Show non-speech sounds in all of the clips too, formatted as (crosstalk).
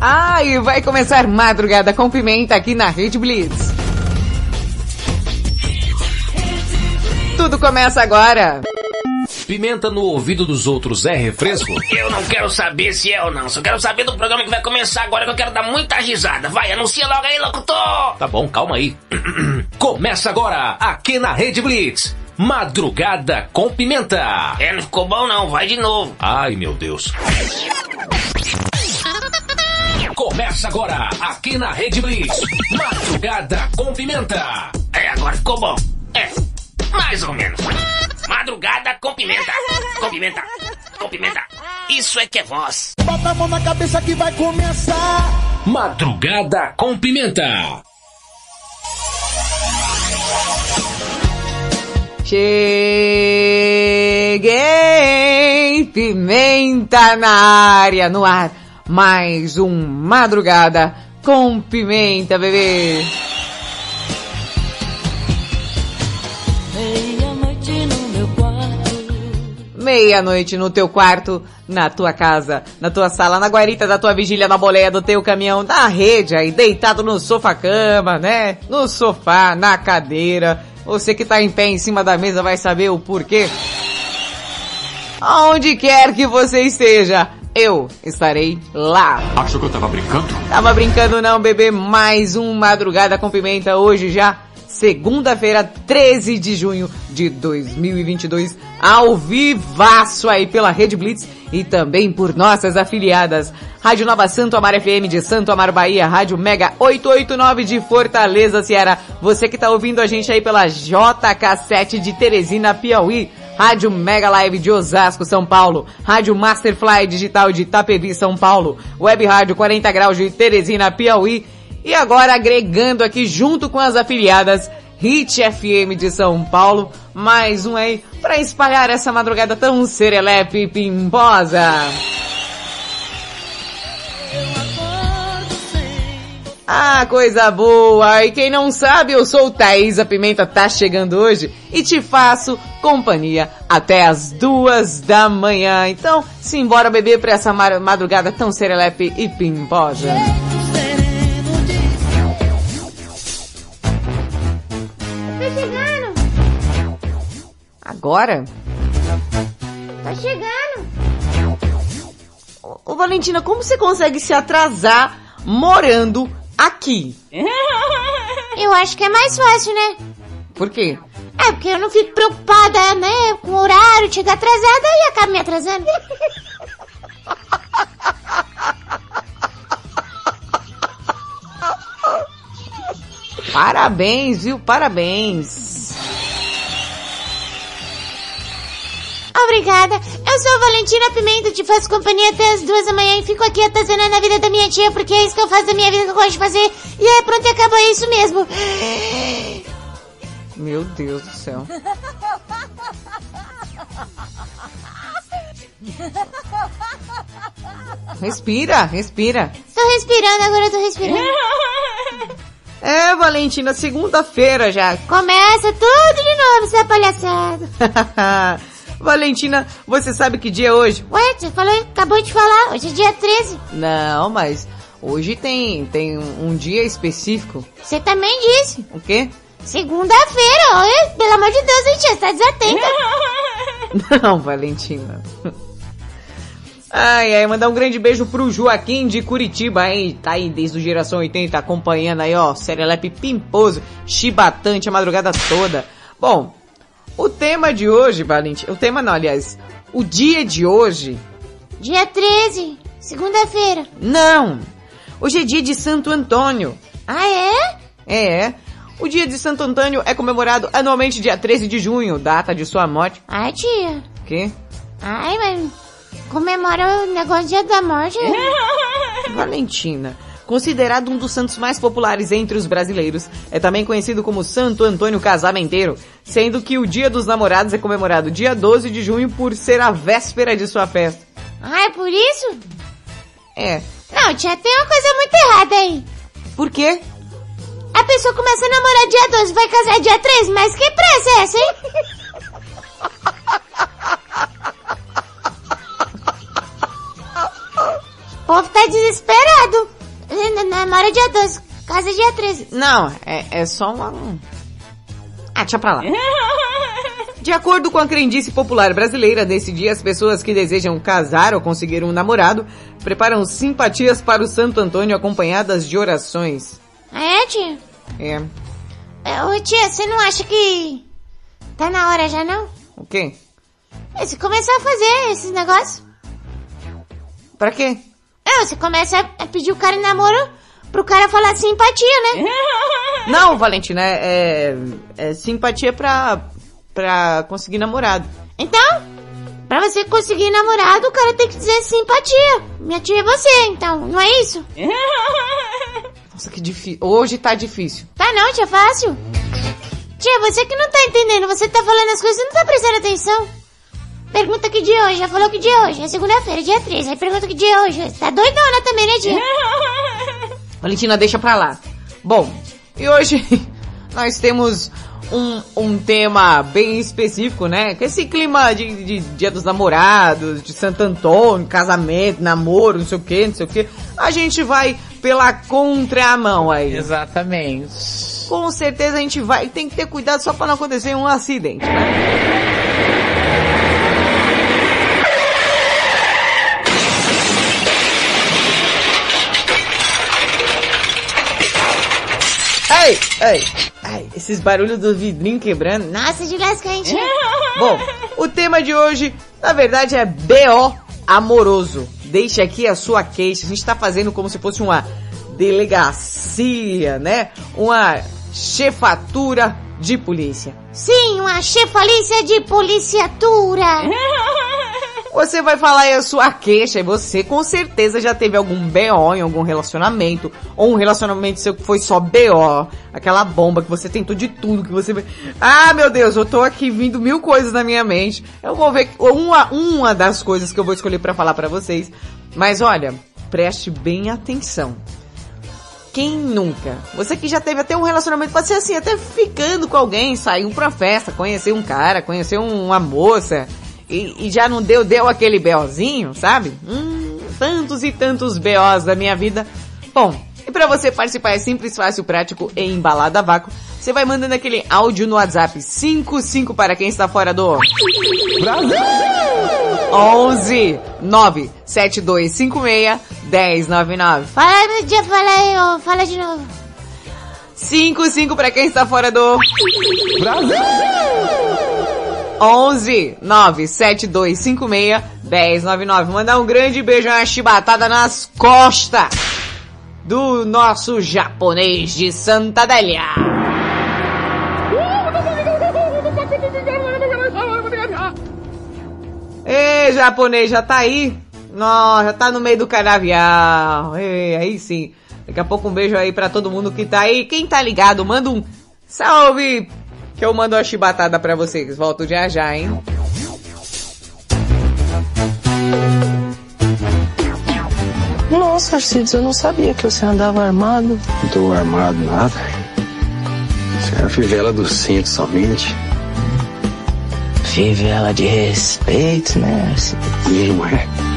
Ah, e vai começar madrugada com pimenta aqui na Rede Blitz. Tudo começa agora. Pimenta no ouvido dos outros é refresco? Eu não quero saber se é ou não. Só quero saber do programa que vai começar agora que eu quero dar muita risada. Vai, anuncia logo aí, locutor! Tá bom, calma aí. (clears throat) Começa agora, aqui na Rede Blitz. Madrugada com pimenta. É, não ficou bom não. Vai de novo. Ai, meu Deus. Começa agora, aqui na Rede Blitz. Madrugada com pimenta. É, agora ficou bom. É, mais ou menos. Madrugada com pimenta. Com pimenta. Com pimenta. Isso é que é voz. Bota a mão na cabeça que vai começar. Madrugada com pimenta. Cheguei, pimenta na área, no ar. Mais um madrugada com pimenta, bebê. Meia-noite no meu quarto. Meia-noite no teu quarto, na tua casa, na tua sala, na guarita da tua vigília, na boleia do teu caminhão, na rede aí, deitado no sofá-cama, né? No sofá, na cadeira. Você que tá em pé em cima da mesa vai saber o porquê. Aonde quer que você esteja, eu estarei lá. Achou que eu tava brincando? Tava brincando não, bebê. Mais um Madrugada com Pimenta hoje já. Segunda-feira, 13 de junho de 2022. Ao vivaço aí pela Rede Blitz e também por nossas afiliadas. Rádio Nova Santo Amaro FM de Santo Amaro Bahia. Rádio Mega 889 de Fortaleza, Ceará. Você que tá ouvindo a gente aí pela JK7 de Teresina, Piauí. Rádio Mega Live de Osasco, São Paulo. Rádio Masterfly Digital de Itapevi, São Paulo. Web Rádio 40 Graus de Teresina, Piauí. E agora agregando aqui junto com as afiliadas Hit FM de São Paulo. Mais um aí para espalhar essa madrugada tão serelepe e pimposa. Ah, coisa boa! E quem não sabe, eu sou o Thaís, a Pimenta tá chegando hoje e te faço companhia até as duas da manhã. Então, simbora beber pra essa madrugada tão serelepe e pimposa. Tá chegando, Agora? tá chegando. Ô, ô, Valentina, como você consegue se atrasar morando aqui? (laughs) Eu acho que é mais fácil, né? Por quê? É, porque eu não fico preocupada, né, com o horário, chegar atrasada e acabo me atrasando. Parabéns, viu? Parabéns. Obrigada. Eu sou a Valentina Pimenta, te faço companhia até as duas da manhã e fico aqui atazanando a vida da minha tia, porque é isso que eu faço da minha vida que eu gosto de fazer. E é pronto, e acabou, é isso mesmo. Meu Deus do céu. Respira, respira. Tô respirando, agora tô respirando. É, Valentina, segunda-feira já. Começa tudo de novo, essa palhaçada. (laughs) Valentina, você sabe que dia é hoje? Ué, você falou, acabou de falar, hoje é dia 13. Não, mas hoje tem, tem um dia específico. Você também disse. O quê? Segunda-feira, pelo amor de Deus, gente, você tá desatenta. (laughs) Não, Valentina. Ai, ai, mandar um grande beijo pro Joaquim de Curitiba, hein? Tá aí desde o Geração 80 acompanhando aí, ó, Serelepe Pimposo, chibatante a madrugada toda. Bom, o tema de hoje, Valentina, o tema não, aliás, o dia de hoje, Dia 13, segunda-feira. não! Hoje é dia de Santo Antônio. Ah, é? É, o dia de Santo Antônio é comemorado anualmente dia 13 de junho, data de sua morte. Ai, tia. O quê? Ai, mas comemora o negócio dia da morte. Valentina. Considerado um dos santos mais populares entre os brasileiros, é também conhecido como Santo Antônio Casamenteiro, sendo que o Dia dos Namorados é comemorado dia 12 de junho por ser a véspera de sua festa. Ah, é por isso? É. Não, tia, tem uma coisa muito errada aí. Por quê? A pessoa começa a namorar dia 12, vai casar dia 13, mas que pressa é essa, hein? (laughs) povo tá desesperado. Ainda Namora dia 12, casa dia 13. Não, é, é só uma... Ah, deixa pra lá. (laughs) De acordo com a crendice popular brasileira, nesse dia as pessoas que desejam casar ou conseguir um namorado preparam simpatias para o Santo Antônio acompanhadas de orações. É, tia? É. É, Ô, tia, você não acha que tá na hora já, não? O quê? É, você começar a fazer esses negócios. Pra quê? É, você começa a pedir o cara em namoro pro cara falar simpatia, né? (laughs) Não, Valentina, é, é, é simpatia pra, pra conseguir namorado. Então, pra você conseguir namorado, o cara tem que dizer simpatia. Minha tia é você, então, não é isso? (laughs) Nossa, que difícil. Hoje tá difícil. Tá não, tia, fácil. Tia, você que não tá entendendo, você tá falando as coisas e não tá prestando atenção. Pergunta que dia é hoje, já falou que dia é hoje, é segunda-feira, dia 13, aí pergunta que dia é hoje. Tá doidona também, né, tia? (laughs) Valentina, deixa pra lá. Bom, e hoje (laughs) nós temos um, um tema bem específico, né? Com esse clima de, de Dia dos Namorados, de Santo Antônio, casamento, namoro, não sei o que, não sei o que. A gente vai pela contramão aí. Exatamente. Com certeza a gente vai, tem que ter cuidado só pra não acontecer um acidente, né? Ei, ai, esses barulhos do vidrinho quebrando. Nossa, de lascante. (laughs) Bom, o tema de hoje, na verdade, é BO amoroso. Deixe aqui a sua queixa. A gente tá fazendo como se fosse uma delegacia, né? Uma chefatura de polícia. Sim, uma chefalícia de policiatura. (laughs) Você vai falar aí a sua queixa e você com certeza já teve algum BO em algum relacionamento, ou um relacionamento seu que foi só BO, aquela bomba que você tentou de tudo, que você... Ah, meu Deus, eu tô aqui vindo mil coisas na minha mente. Eu vou ver uma, uma das coisas que eu vou escolher pra falar pra vocês. Mas olha, preste bem atenção. Quem nunca? Você que já teve até um relacionamento, pode ser assim, até ficando com alguém, saiu pra festa, conheceu um cara, conheceu uma moça, e, e já não deu, deu aquele BOzinho, sabe? Hum, tantos e tantos BOs da minha vida. Bom, e para você participar é simples, fácil, prático e embalado a vácuo. Você vai mandando aquele áudio no WhatsApp 55 para quem está fora do... Brasil! 11 97256 1099. Fala, meu dia, fala aí, ó, fala de novo. 55 para quem está fora do... Brasil! 11 97256 1099. Mandar um grande beijo, uma chibatada nas costas do nosso japonês de Santa Adélia. Ei, japonês, já tá aí? Não, já tá no meio do canavial. Ei, aí sim. Daqui a pouco um beijo aí pra todo mundo que tá aí. Quem tá ligado, manda um salve que eu mando uma chibatada pra vocês. Volto já já, hein? Nossa, Arcides, eu não sabia que você andava armado. Não tô armado nada. Isso é a fivela do cinto somente. Fivela de respeito, né, Arcides? Não é.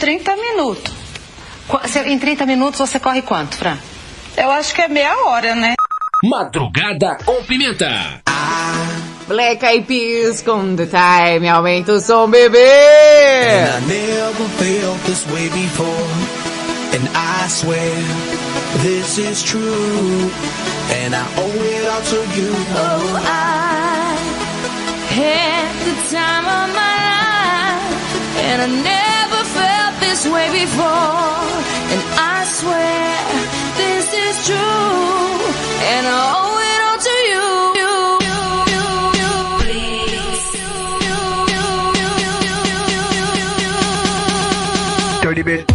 30 minutos. Em 30 minutos você corre quanto, Fran? Eu acho que é meia hora, né? Madrugada com pimenta. Black Eyed Peas com The Time. Aumenta o som, bebê! And I never felt this way before. And I swear this is true. And I owe it all to you. Oh, I had the time of my life. And I never this way before, and I swear this is true, and I owe it all to you. Please. Dirty bitch.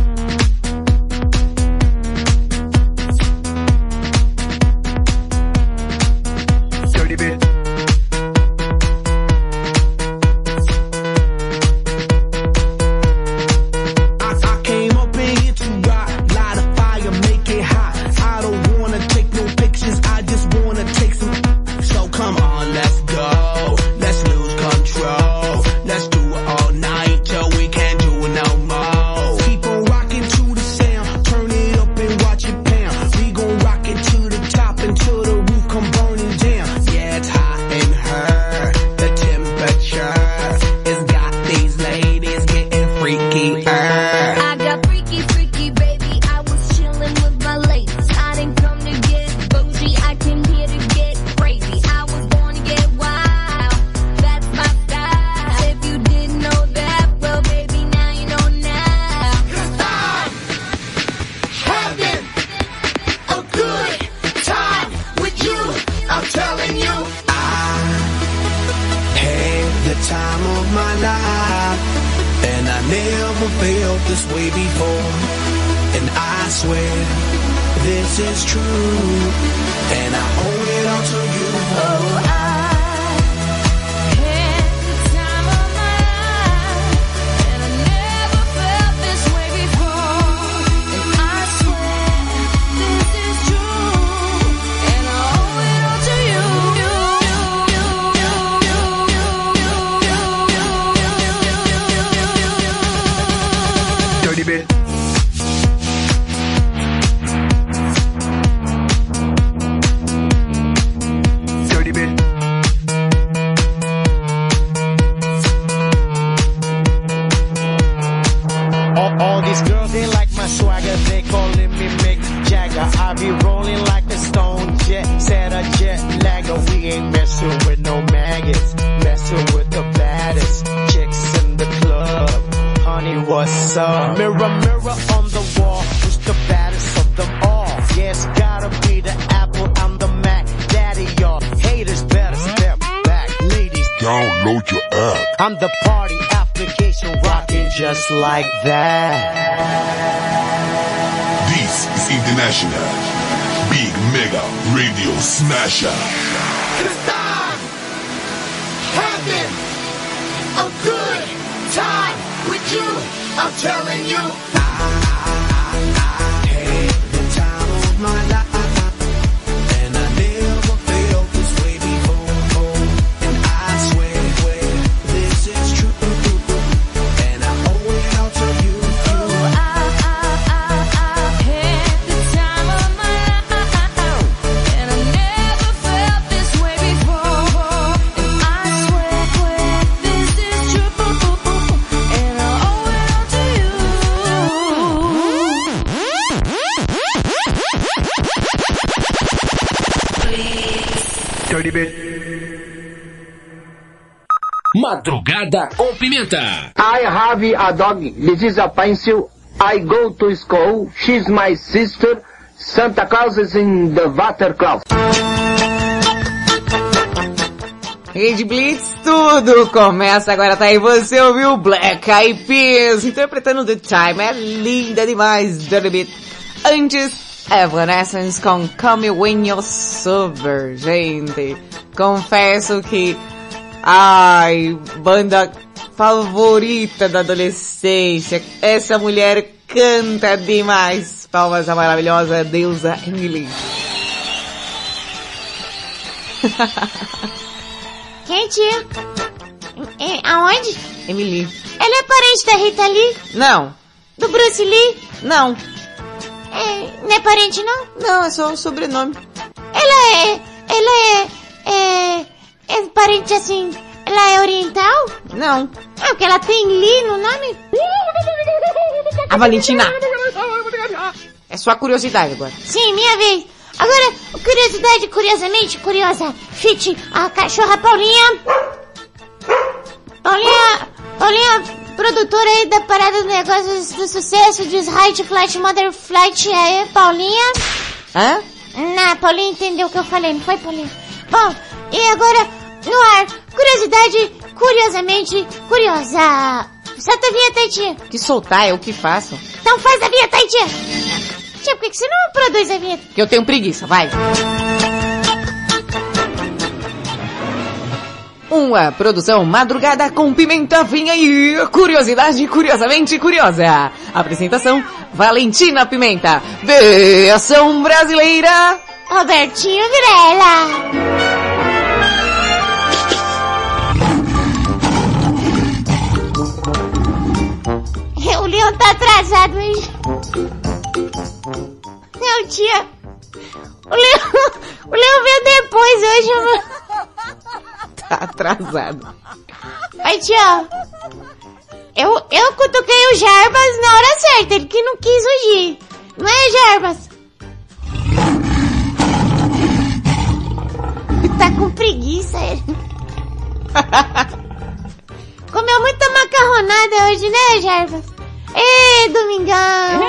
Like that. This is International Big Mega Radio Smasher. This time having a good time with you. I'm telling you. Madrugada com Pimenta. I have a dog. This is a pencil. I go to school. She's my sister. Santa Claus is in the water closet. Rede Blitz, tudo começa agora, tá aí, você ouviu Black Eyed Peas, interpretando The Time, é linda demais, Dirty Beat. Antes, Evanescence com Come When You're Sober, gente. Confesso que, ai, banda favorita da adolescência, essa mulher canta demais. Palmas à maravilhosa deusa Emily. (laughs) Tia? É, aonde? Emily. Ela é parente da Rita Lee? Não, Do Bruce Lee? não, É, não é parente, não? não, é só o sobrenome. Ela é... Ela é... É... É parente, assim... Ela é oriental? Não. Ah, porque ela tem Lee no nome? A Valentina. É só curiosidade agora. Sim, minha vez. Agora, curiosidade, curiosamente, curiosa. Fit, a cachorra Paulinha. Paulinha, Paulinha, produtora aí da parada do negócio do sucesso, diz Height Flight, Mother Flight, aí, Paulinha. Hã? Não, Paulinha entendeu o que eu falei, não foi, Paulinha? Bom, e agora, no ar, curiosidade, curiosamente, curiosa. Solta a vinheta aí, tia. Que soltar é o que faço. Então faz a vinheta aí, tia. Tia, por que que você não produz a vinheta? Que eu tenho preguiça, vai. Uma produção madrugada com pimenta vinha e curiosidade curiosamente curiosa. Apresentação Valentina Pimenta. Versão brasileira. Robertinho Virela. O Leon tá atrasado hoje. Não, tia. O Leon, o Leon veio depois hoje. mano. Tá atrasado. Ai, tia. Eu, eu cutuquei o Jarbas na hora certa, ele que não quis fugir. Não é, Jarbas? Tá com preguiça ele. (laughs) Comeu muita macarronada hoje, né, Jarbas? Ê, Domingão!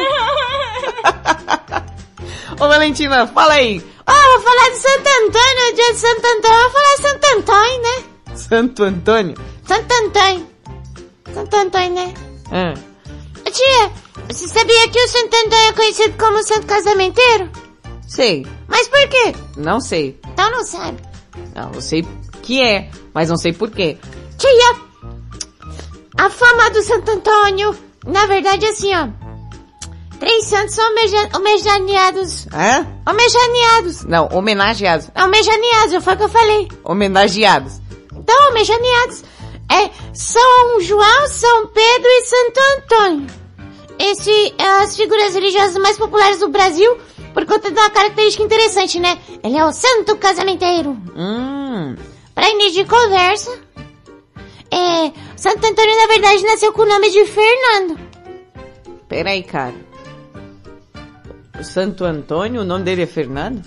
(laughs) Ô Valentina, fala aí. Ó, vou falar de Santo Antônio, dia de Santo Antônio. Vou falar de Santo Antônio, né? Santo Antônio. Santo Antônio. Santo Antônio, né? Ah, Tia, você sabia que o Santo Antônio é conhecido como Santo Casamenteiro? sei. Mas por quê? Não sei. Então não sabe. Não, eu sei que é, mas não sei por quê. Tia, a fama do Santo Antônio, na verdade, é assim, ó. Três santos são homenageados. Hã? Homenageados. Não, homenageados. Homenageados, foi o que eu falei. Homenageados. Então, homenageados. É São João, São Pedro e Santo Antônio. Esse é as figuras religiosas mais populares do Brasil por conta de uma característica interessante, né? Ele é o santo casamenteiro. Hum, Pra início de conversa, é, Santo Antônio na verdade nasceu com o nome de Fernando. peraí, cara. O Santo Antônio, o nome dele é Fernando?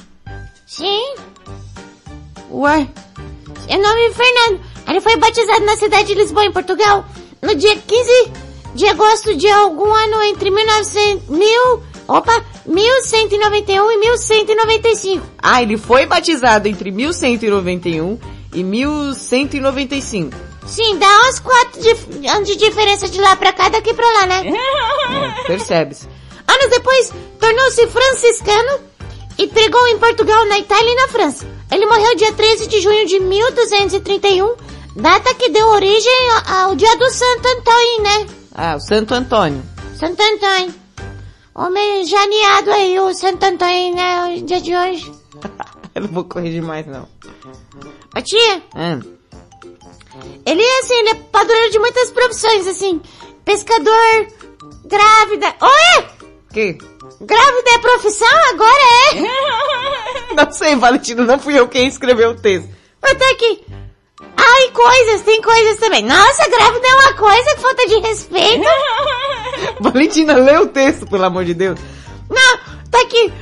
Sim, Ué, é nome Fernando. Ele foi batizado na cidade de Lisboa, em Portugal, no dia 15 de agosto de algum ano entre 1900, mil, opa, 1191 e 1195. ah, ele foi batizado entre 1191 e 1195. Sim, dá uns quatro dif- anos de diferença de lá pra cá, daqui pra lá, né? Percebe-se. Anos depois, tornou-se franciscano e pregou em Portugal, na Itália e na França. Ele morreu dia 13 de junho de 1231, data que deu origem ao dia do Santo Antônio, né? Ah, o Santo Antônio. Santo Antônio. Homem janeado aí, o Santo Antônio, né? O dia de hoje. (laughs) Eu não vou corrigir mais, não. Ô tia, Ah, ele é assim, ele é padroeiro de muitas profissões, assim. Pescador, grávida. Oi! que? Grávida é profissão? Agora é? (laughs) Não sei, Valentino, não fui eu quem escreveu o texto. Mas tá aqui. Ai, coisas, tem coisas também. Nossa, grávida é uma coisa, que falta de respeito. (laughs) Valentina, lê o texto, pelo amor de Deus. Não, tá aqui.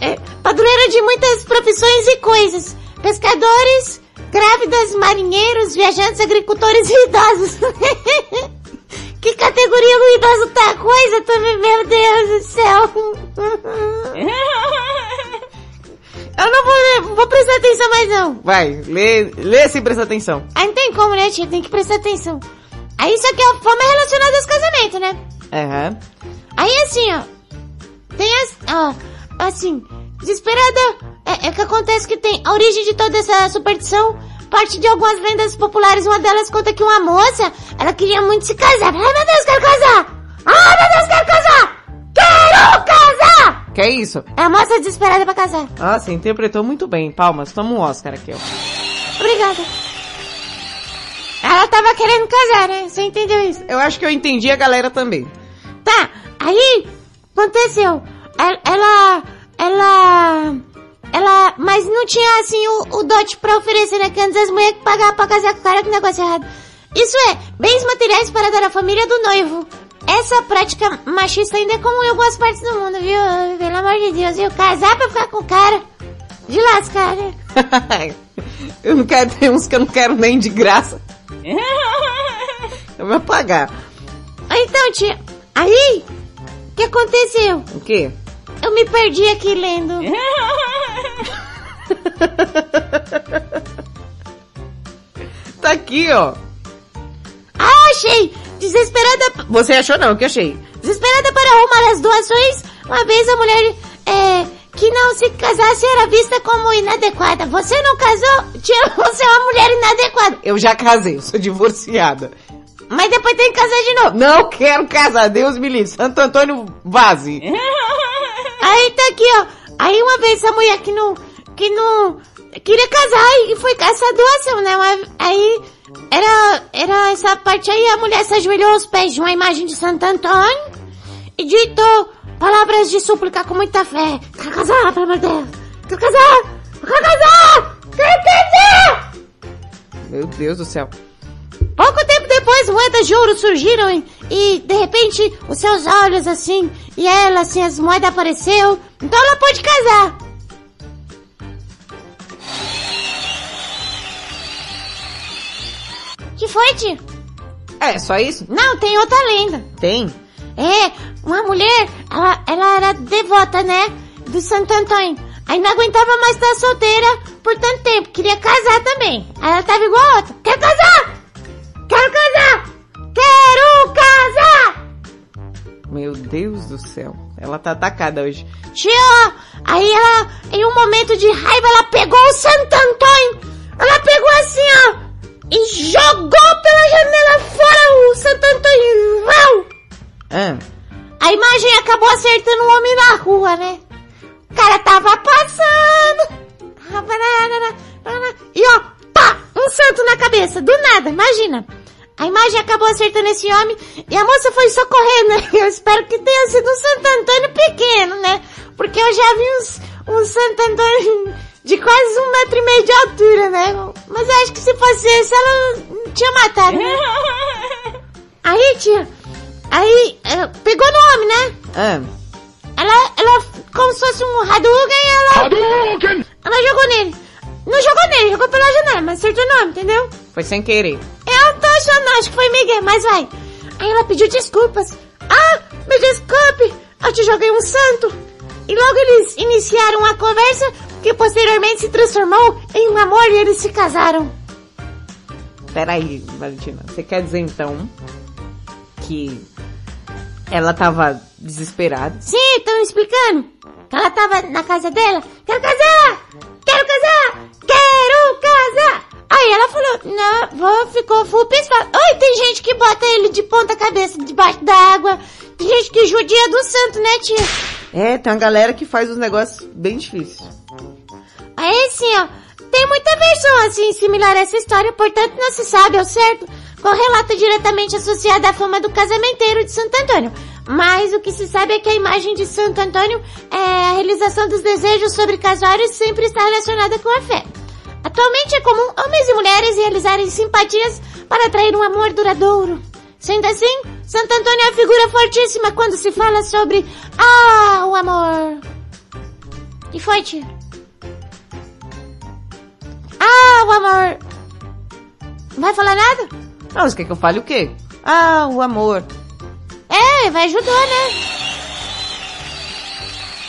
É, padroeira de muitas profissões e coisas. Pescadores, grávidas, marinheiros, viajantes, agricultores e idosos. (laughs) que categoria o idoso tá coisa também, meu Deus do céu. (laughs) Eu não vou, ler, vou prestar atenção mais não. Vai, lê, lê sem prestar atenção. Aí não tem como, né, tia? Tem que prestar atenção. Aí isso aqui é a forma relacionada aos casamentos, né? Aham. Aí assim, ó. Tem as. Ó, assim. Desesperada. É, é que acontece que tem. A origem de toda essa superstição parte de algumas lendas populares. Uma delas conta que uma moça. Ela queria muito se casar. Ai meu Deus, quero casar! Ai meu Deus, quero casar! Quero casar! Que é isso? É a moça desesperada pra casar. Ah, você interpretou muito bem. Palmas, toma um Oscar aqui, ó. Obrigada. Ela tava querendo casar, né? Você entendeu isso? Eu acho que eu entendi a galera também. Tá, aí aconteceu. Ela, ela, ela, mas não tinha assim o, o dote pra oferecer, né? Que antes as mulheres que pagavam pra casar com o cara, que negócio errado. Isso é, bens materiais para dar à família do noivo. Essa prática machista ainda é comum em algumas partes do mundo, viu? Pelo amor de Deus, viu? Casar pra ficar com o cara. De lascar, né? (laughs) eu não quero ter uns que eu não quero nem de graça. Eu vou pagar. Então, tia, aí, o que aconteceu? O quê? Eu me perdi aqui lendo. Tá aqui, ó. Ah, achei! Desesperada, Você achou não, que achei. desesperada para arrumar as doações, uma vez a mulher é, que não se casasse era vista como inadequada. Você não casou? Tia, (laughs) você é uma mulher inadequada. Eu já casei, eu sou divorciada. Mas depois tem que casar de novo. Não quero casar, Deus me livre. Santo Antônio Vaze. (laughs) Aí tá aqui, ó. Aí uma vez a mulher que não, que não queria casar e foi essa doação, né? Mas Aí era, era essa parte aí, a mulher se ajoelhou aos pés de uma imagem de Santo Antônio e ditou palavras de súplica com muita fé. Quero casar, pelo amor de Deus. Quero casar! Quero casar! Quero casar! Meu Deus do céu. Pouco tempo depois, moedas de ouro surgiram e, e, de repente, os seus olhos assim, e ela assim, as moedas apareceu. Então ela pôde casar. Que foi, tio? É, só isso? Não, tem outra lenda. Tem? É, uma mulher, ela, ela era devota, né? Do Santo Antônio. Aí não aguentava mais estar solteira por tanto tempo. Queria casar também. Aí ela tava igual a outra. Quero casar! Quero casar! Quero casar! Meu Deus do céu. Ela tá atacada hoje. Tia, aí ela, em um momento de raiva, ela pegou o Santo Antônio. Ela pegou assim, ó. E jogou pela janela fora o Santo Antônio. Vau! Ah, A imagem acabou acertando um homem na rua, né? O cara tava passando. E ó, pá! Um santo na cabeça, do nada, imagina. A imagem acabou acertando esse homem e a moça foi socorrendo. né? (laughs) Eu espero que tenha sido um Santo Antônio pequeno, né? Porque eu já vi uns, um Santo Antônio (laughs) de quase um metro e meio de altura, né? Mas eu acho que se fosse esse, ela não tinha matado, né? (laughs) Aí, tia, aí eh, pegou no homem, né? ah. Ela, ela, como se fosse um Hadouken, ela... Hadouken! Ela jogou nele. Não jogou nele, jogou pela janela, mas acertou o nome, entendeu? Foi sem querer. Eu tô achando, acho que foi Miguel, mas vai. Aí ela pediu desculpas. Ah, me desculpe, eu te joguei um santo. E logo eles iniciaram uma conversa que posteriormente se transformou em um amor e eles se casaram. Peraí, Valentina. Você quer dizer então que ela tava desesperada? Sim, estão me explicando. Que ela tava na casa dela. Quero casar! Quero casar! Quero casar! Aí ela falou, não, vou, ficou full pistola. Oi, tem gente que bota ele de ponta cabeça debaixo da água. Tem gente que judia do santo, né, tia? É, tem uma galera que faz os negócios bem difíceis. Aí assim, ó, tem muita versão assim similar a essa história, portanto não se sabe ao certo qual relato diretamente associado à fama do casamenteiro de Santo Antônio. Mas o que se sabe é que a imagem de Santo Antônio é a realização dos desejos sobre casórios sempre está relacionada com a fé. Atualmente é comum homens e mulheres realizarem simpatias para atrair um amor duradouro. Sendo assim, Santo Antônio é uma figura fortíssima quando se fala sobre ah, o amor. Que foi, tia? Ah, o amor. Não vai falar nada? Não, você quer que eu fale o quê? Ah, o amor. É, vai ajudar, né?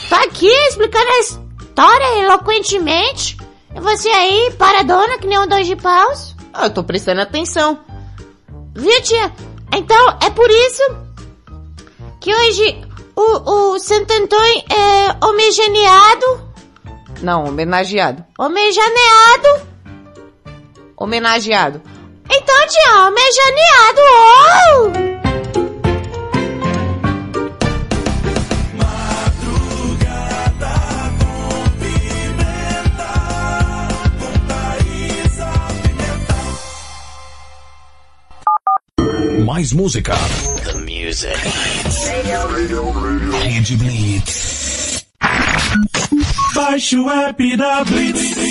Tá aqui explicando a história eloquentemente. E você aí, paradona, que nem um dois de paus. Ah, eu tô prestando atenção. Viu, tia? Então, é por isso que hoje o, o Santo Antônio é homenageado. Não, homenageado. Homenageado. Homenageado. Então, tia, homenageado. Oh! Mais música. The music. Rede Blitz. Baixe o app da Blitz.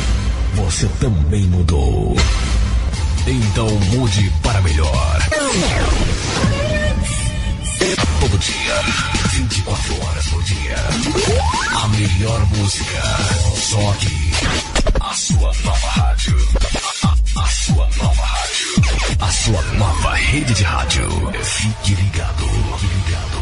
Você também mudou. Então mude para melhor. Todo dia, 24 horas por dia. A melhor música. Só aqui. A sua nova rádio. A, sua nova rádio. A sua nova rede de rádio. Fique ligado. Fique ligado.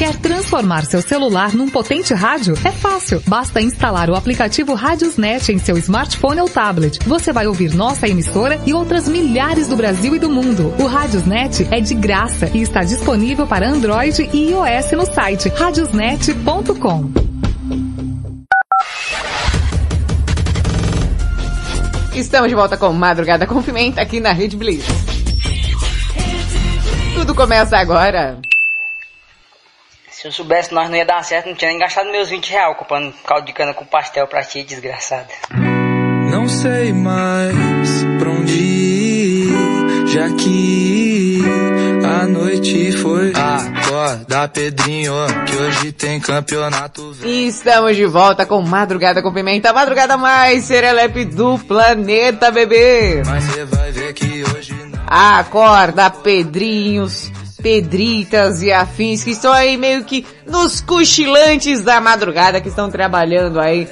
Quer transformar seu celular num potente rádio? É fácil. Basta instalar o aplicativo Radiosnet em seu smartphone ou tablet. Você vai ouvir nossa emissora e outras milhares do Brasil e do mundo. O Radiosnet é de graça e está disponível para Android e iOS no site radiosnet.com. Estamos de volta com Madrugada com Pimenta aqui na Rede Blitz. Tudo começa agora. Se eu soubesse nós não ia dar certo, não tinha nem gastado meus 20 reais comprando caldo de cana com pastel pra ti, desgraçada. Não sei mais pra onde ir, já que a noite foi. Acorda, Pedrinho, que hoje tem campeonato. E estamos de volta com Madrugada com Pimenta, madrugada mais serelepe do planeta, bebê. Mas você vai ver que hoje Acorda, Pedrinhos, Pedritas e afins que estão aí meio que nos cochilantes da madrugada que estão trabalhando aí.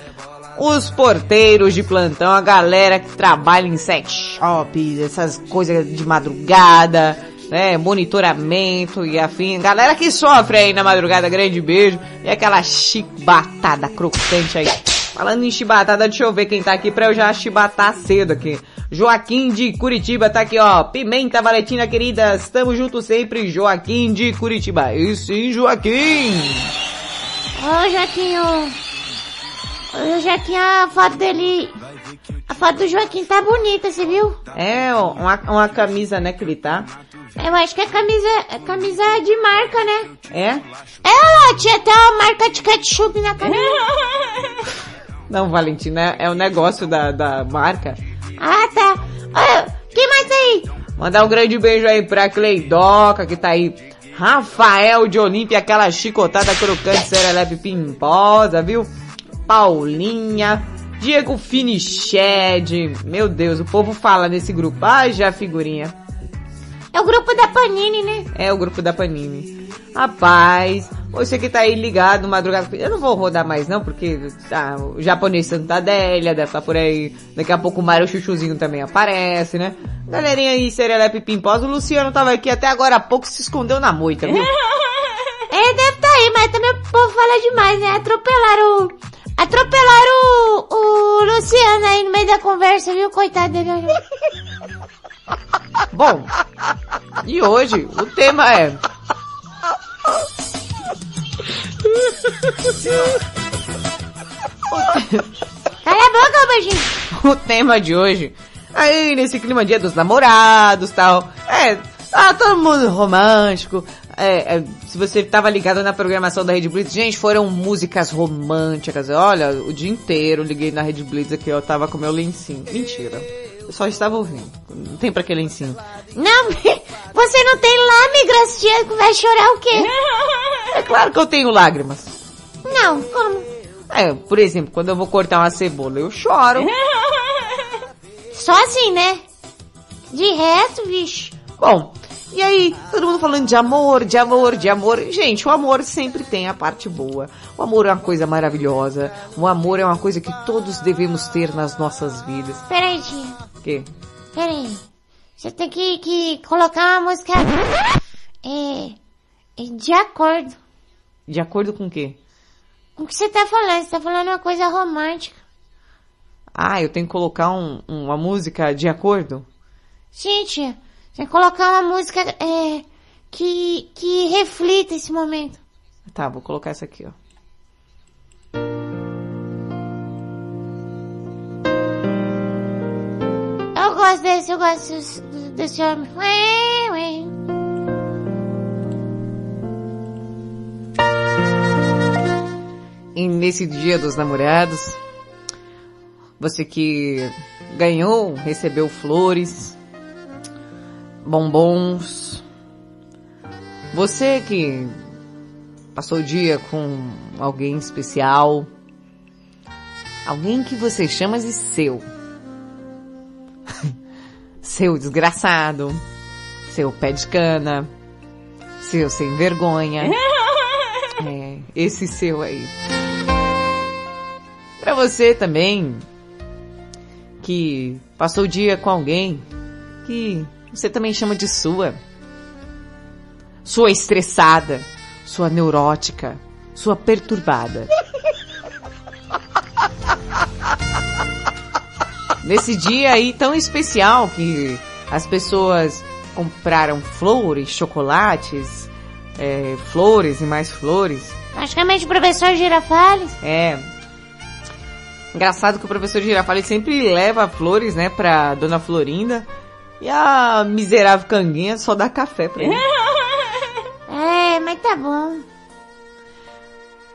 Os porteiros de plantão, a galera que trabalha em sex shop, essas coisas de madrugada, né, monitoramento e afim. Galera que sofre aí na madrugada, grande beijo. E aquela chibatada crocante aí. Falando em chibatada, deixa eu ver quem tá aqui pra eu já chibatar cedo aqui. Joaquim de Curitiba tá aqui, ó. Pimenta Valentina, querida. Estamos juntos sempre, Joaquim de Curitiba. E sim, Joaquim. Ô, Joaquinho. Já tinha a foto dele. A foto do Joaquim tá bonita, você viu? É, ó, uma, uma camisa, né, que ele tá. Eu acho que é camisa, camisa de marca, né? É? É, lá, tinha até uma marca de ketchup na camisa. (laughs) Não, Valentina, é o negócio da, da marca. ah, tá. Olha, quem mais aí? Mandar um grande beijo aí pra Cleidoca, que tá aí. Rafael de Olímpia, aquela chicotada crocante, serelepe pimposa, viu? Paulinha, Diego Finiched. Meu Deus, o povo fala nesse grupo. Ai, já figurinha. É o grupo da Panini, né? É o grupo da Panini. Rapaz, você que tá aí ligado, madrugada. Eu não vou rodar mais não, porque ah, o japonês Santadélia deve estar por aí. Daqui a pouco o Mário Chuchuzinho também aparece, né? Galerinha aí, Serelepe Pimposa. O Luciano tava aqui até agora há pouco, se escondeu na moita, viu? (laughs) É, deve tá aí, mas também o povo fala demais, né? Atropelaram o... Atropelaram o, o Luciano aí no meio da conversa, viu? Coitado dele. Bom, e hoje o tema é. Cala a boca, o tema de hoje. Aí, nesse clima dia dos namorados tal. É, tá todo mundo romântico. É, é, se você tava ligado na programação da Rede Blitz, gente, foram músicas românticas. Olha, o dia inteiro liguei na Rede Blitz aqui, eu tava com meu lencinho. Mentira. Eu só estava ouvindo. Não tem pra que lencinho. Não, (laughs) você não tem lágrimas, tia, vai chorar o quê? (laughs) É claro que eu tenho lágrimas. Não, como? É, por exemplo, quando eu vou cortar uma cebola, eu choro. (laughs) Só assim, né? De resto, bicho. Bom, e aí, todo mundo falando de amor, de amor, de amor. Gente, o amor sempre tem a parte boa. O amor é uma coisa maravilhosa. O amor é uma coisa que todos devemos ter nas nossas vidas. Peraí, tia. Quê? Peraí. Você tem que, que colocar uma música... É... é De acordo De acordo com o quê? com o que você tá falando. Você tá falando uma coisa romântica. Ah, eu tenho que colocar um- uma música de acordo? Sim, tia. Você tem que colocar uma música é, que, que reflita esse momento. Tá, vou colocar essa aqui, ó. Gosto desse, eu gosto desse, desse homem. E nesse dia dos namorados, você que ganhou, recebeu flores, bombons, você que passou o dia com alguém especial, alguém que você chama de seu, seu desgraçado, seu pé de cana, seu sem vergonha, (laughs) é, esse seu aí. Pra você também, que passou o dia com alguém que você também chama de sua. Sua estressada, sua neurótica, sua perturbada. (laughs) Nesse dia aí tão especial que as pessoas compraram flores, chocolates, é, flores e mais flores. Praticamente o professor Girafales. É. Engraçado que o professor Girafales sempre leva flores, né, pra Dona Florinda. E a miserável canguinha só dá café pra ele. (laughs) É, mas tá bom.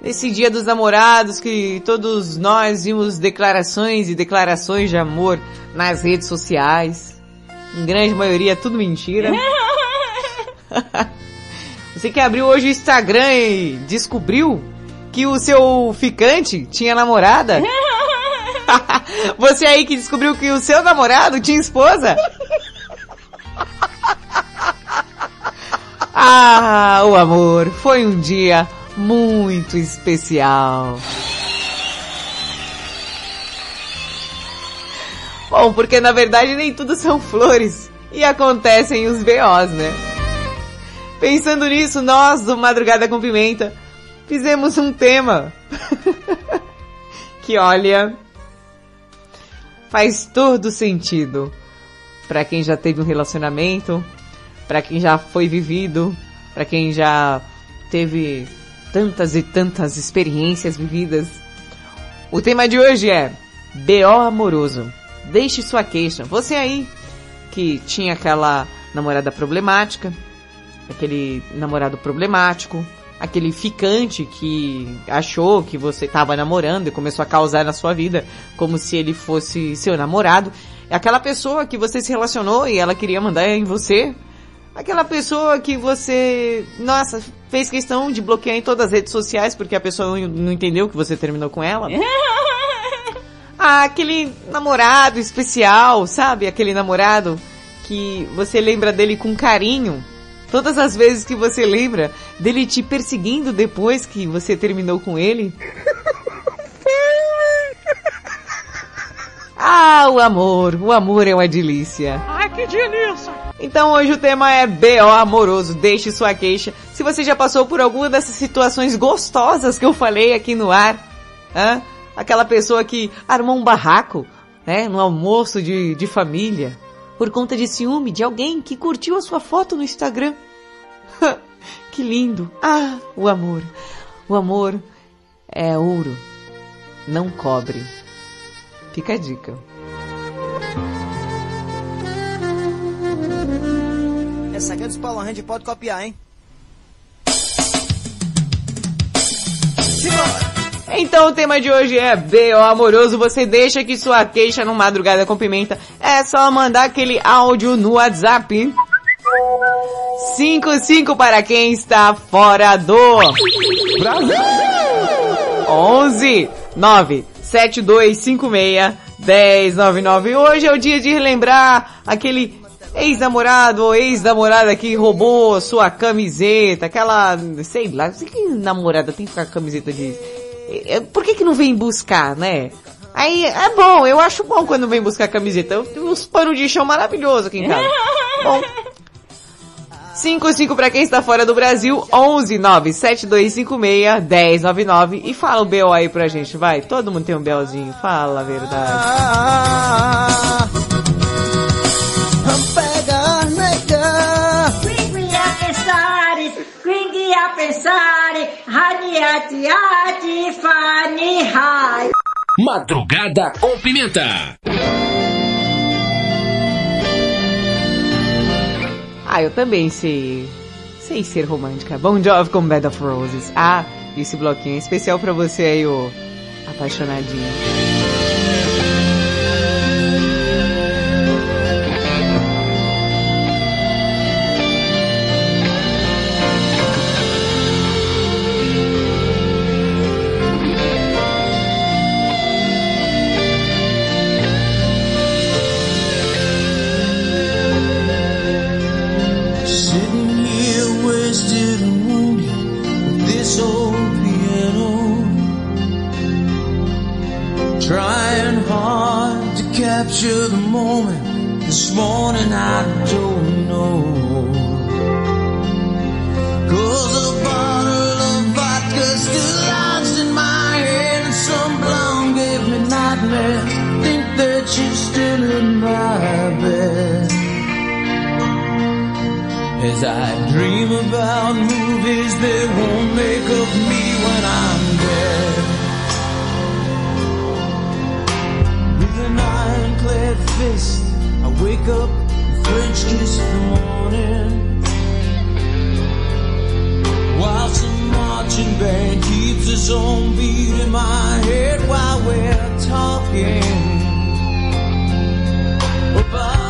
Nesse dia dos namorados que todos nós vimos declarações e declarações de amor nas redes sociais. Em grande maioria tudo mentira. (laughs) Você que abriu hoje o Instagram e descobriu que o seu ficante tinha namorada? (laughs) Você aí que descobriu que o seu namorado tinha esposa? (laughs) Ah, o amor foi um dia muito especial. Bom, porque na verdade nem tudo são flores e acontecem os BOs, né? Pensando nisso, nós do Madrugada com Pimenta fizemos um tema (laughs) que olha faz todo sentido para quem já teve um relacionamento, para quem já foi vivido, para quem já teve tantas e tantas experiências vividas. O tema de hoje é BO amoroso. Deixe sua queixa. Você aí que tinha aquela namorada problemática, aquele namorado problemático, aquele ficante que achou que você estava namorando e começou a causar na sua vida como se ele fosse seu namorado. É aquela pessoa que você se relacionou e ela queria mandar em você. Aquela pessoa que você, nossa, fez questão de bloquear em todas as redes sociais porque a pessoa não, entendeu que você terminou com ela. (laughs) Ah, aquele namorado especial, sabe? Aquele namorado que você lembra dele com carinho. Todas as vezes que você lembra dele te perseguindo depois que você terminou com ele. (laughs) Ah, o amor. O amor é uma delícia. Ai, que delícia! Então hoje o tema é BO amoroso, deixe sua queixa. Se você já passou por alguma dessas situações gostosas que eu falei aqui no ar, hã? aquela pessoa que armou um barraco, né, no almoço de, de família, por conta de ciúme de alguém que curtiu a sua foto no Instagram. (laughs) que lindo! Ah, o amor. O amor é ouro, não cobre. Fica a dica. Essa aqui é dos Paulo Rand, pode copiar, hein? Então o tema de hoje é BO amoroso. Você deixa aqui sua queixa no Madrugada com Pimenta. É só mandar aquele áudio no WhatsApp. 55 para quem está fora do Brasil. 11 9 7256 1099. Hoje é o dia de relembrar aquele ex-namorado ou ex-namorada que roubou sua camiseta, aquela, sei lá, que namorada tem que ficar com a camiseta de é, Por que que não vem buscar, né? Aí, é bom, eu acho bom quando vem buscar camiseta. Eu tenho uns panos de chão maravilhosos aqui em casa. bom. 55 para quem está fora do Brasil, 11 97256 1099 e fala o BO aí pra gente, vai. Todo mundo tem um BOzinho, fala a verdade. Pega, nega. Quindi Ah, eu também sei. Sei ser romântica. Bom Jovi com Bed of Roses. Ah, esse bloquinho é especial pra você aí, ô apaixonadinho. Capture the moment. This morning I don't know. Cause a bottle of vodka still lodged in my head. And some blonde gave me nightmares. Think that she's still in my bed. As I dream about movies they won't make of me fist, I wake up French kiss in the morning. While some marching band keeps its own beat in my head while we're talking about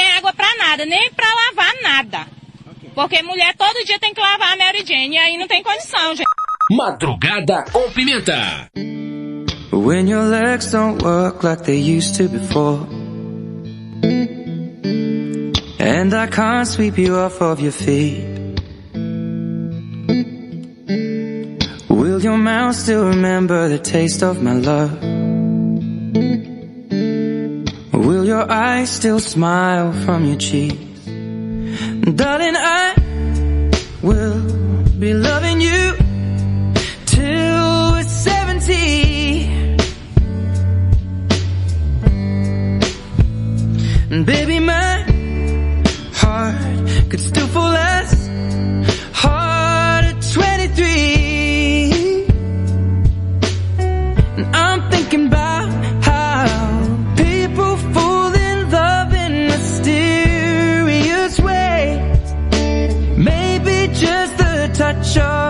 tem água para nada, nem para lavar nada. Okay. Porque mulher todo dia tem que lavar a Mary Jane e aí não tem condição, gente. Madrugada com pimenta. When your legs don't work like they used to before. And I can't sweep you off of your feet. Will your mouth still remember the taste of my love? Will your eyes still smile from your cheeks? Darling, I will be loving you till we're 70. And baby, my heart could still fall as show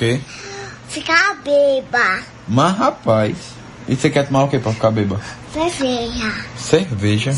quê? Ficar beba. Mas rapaz, e você quer tomar o quê pra ficar beba? Cerveja. Cerveja?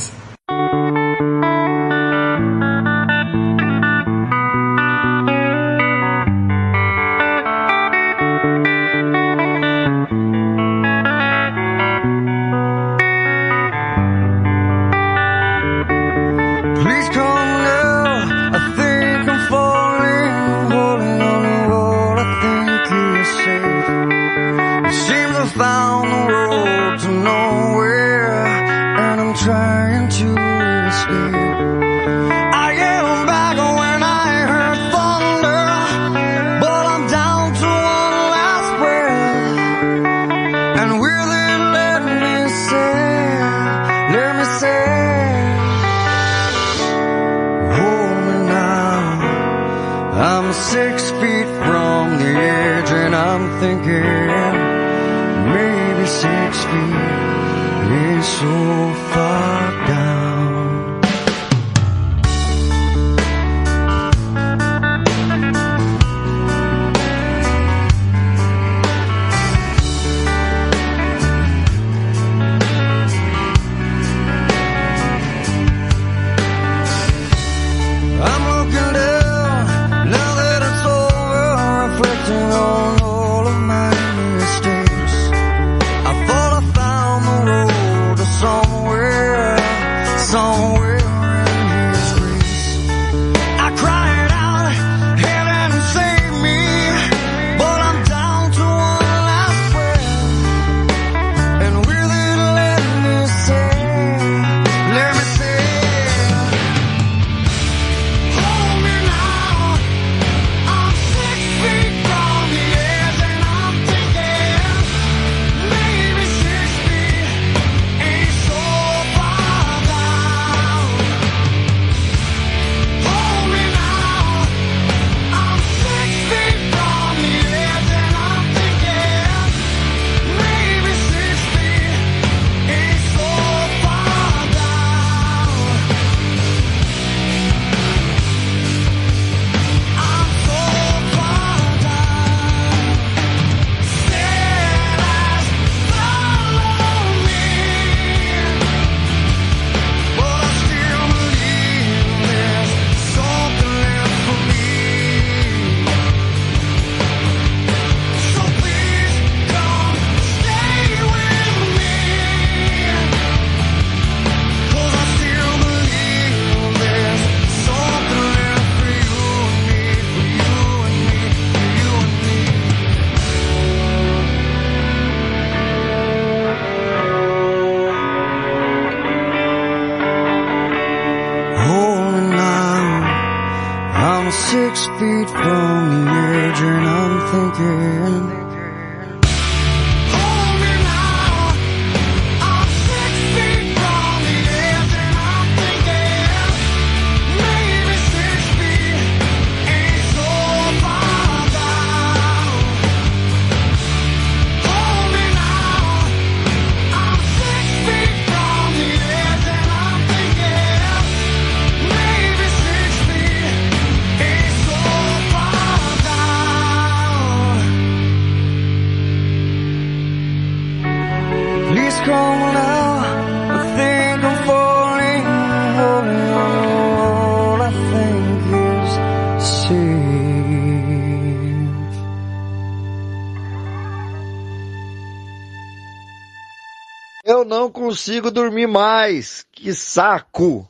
Consigo dormir mais. Que saco.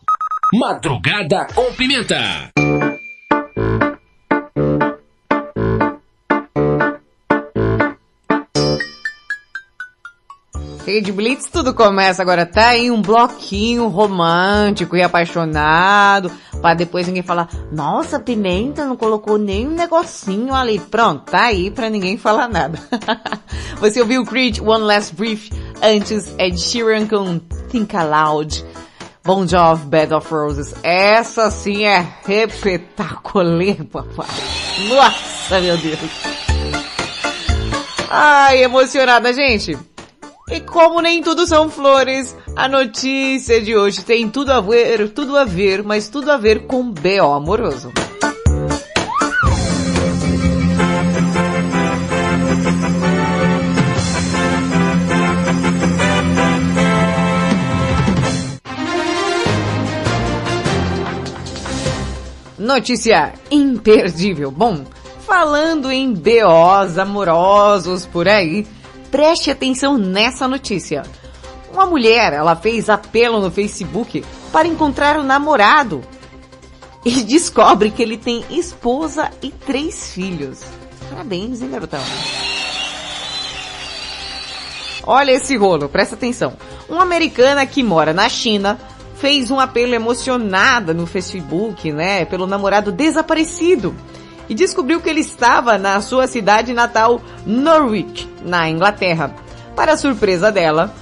Madrugada com pimenta. Rede Blitz, tudo começa agora, tá aí um bloquinho romântico e apaixonado, pra depois ninguém falar, nossa, Pimenta não colocou nem um negocinho ali. Pronto, tá aí pra ninguém falar nada. (laughs) Você ouviu Creed One Last Brief, antes Ed Sheeran com Think Aloud. Bon Jovi, Bed of Roses. Essa sim é espetacular, papai. Nossa, meu Deus. Ai, emocionada, gente. E como nem tudo são flores, a notícia de hoje tem tudo a ver, tudo a ver, mas tudo a ver com B.O. amoroso. Notícia imperdível. Bom, falando em BOs amorosos por aí, preste atenção nessa notícia. Uma mulher, ela fez apelo no Facebook para encontrar o namorado e (laughs) descobre que ele tem esposa e três filhos. Parabéns, hein, garotão? Olha esse rolo, presta atenção. Uma americana que mora na China fez um apelo emocionada no Facebook, né, pelo namorado desaparecido e descobriu que ele estava na sua cidade natal, Norwich, na Inglaterra. Para surpresa dela,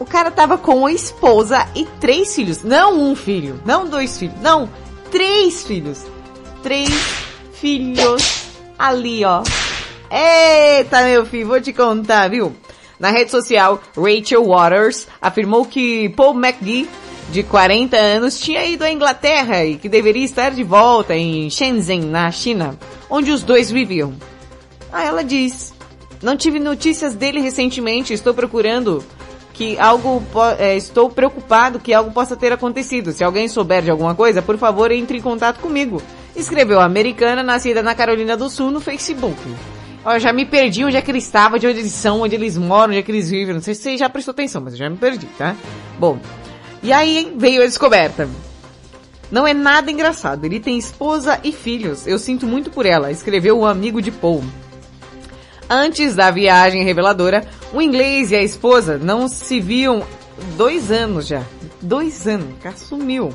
o cara tava com a esposa e três filhos. Não um filho, não dois filhos, não, três filhos. Três filhos ali, ó. Eita, meu filho, vou te contar, viu? Na rede social, Rachel Waters afirmou que Paul McGee, de 40 anos, tinha ido à Inglaterra e que deveria estar de volta em Shenzhen, na China, onde os dois viviam. Ah, ela diz, não tive notícias dele recentemente, estou procurando que algo, é, estou preocupado que algo possa ter acontecido. Se alguém souber de alguma coisa, por favor, entre em contato comigo. Escreveu a americana, nascida na Carolina do Sul, no Facebook. Ó, eu já me perdi onde é que ele estava, de onde eles são, onde eles moram, onde é que eles vivem. Não sei se você já prestou atenção, mas eu já me perdi, tá? Bom, e aí veio a descoberta. Não é nada engraçado. Ele tem esposa e filhos. Eu sinto muito por ela, escreveu o amigo de Paul. Antes da viagem reveladora, o inglês e a esposa não se viam dois anos já. Dois anos, cara sumiu.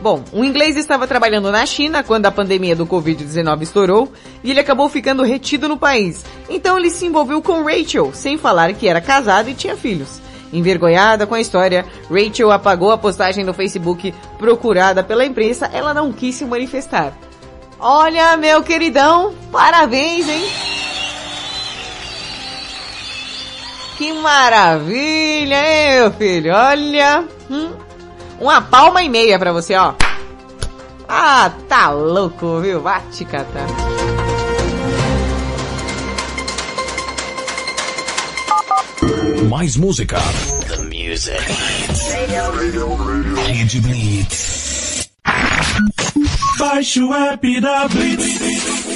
Bom, o inglês estava trabalhando na China quando a pandemia do Covid-19 estourou e ele acabou ficando retido no país. Então ele se envolveu com Rachel, sem falar que era casado e tinha filhos. Envergonhada com a história, Rachel apagou a postagem no Facebook procurada pela imprensa, ela não quis se manifestar. Olha, meu queridão, parabéns, hein? Que maravilha, hein, meu filho? Olha, hum, uma palma e meia pra você, ó. Ah, tá louco, viu? Vai te catar. Mais música. The music. Rede Blitz. Baixe o app da Blitz.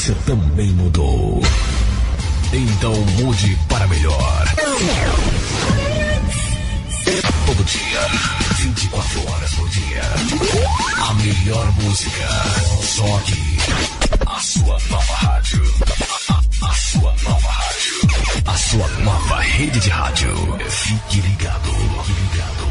Você também mudou. Então mude para melhor. Todo dia, 24 horas por dia. A melhor música. Só aqui. A sua nova rádio. A, sua nova rádio. A sua nova rede de rádio. Fique ligado. Fique ligado.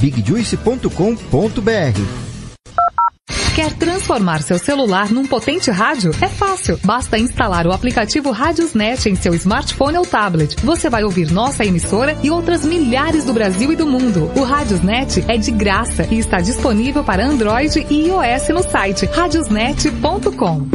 bigjuice.com.br. Quer transformar seu celular num potente rádio? É fácil. Basta instalar o aplicativo Radiosnet em seu smartphone ou tablet. Você vai ouvir nossa emissora e outras milhares do Brasil e do mundo. O Radiosnet é de graça e está disponível para Android e iOS no site radiosnet.com.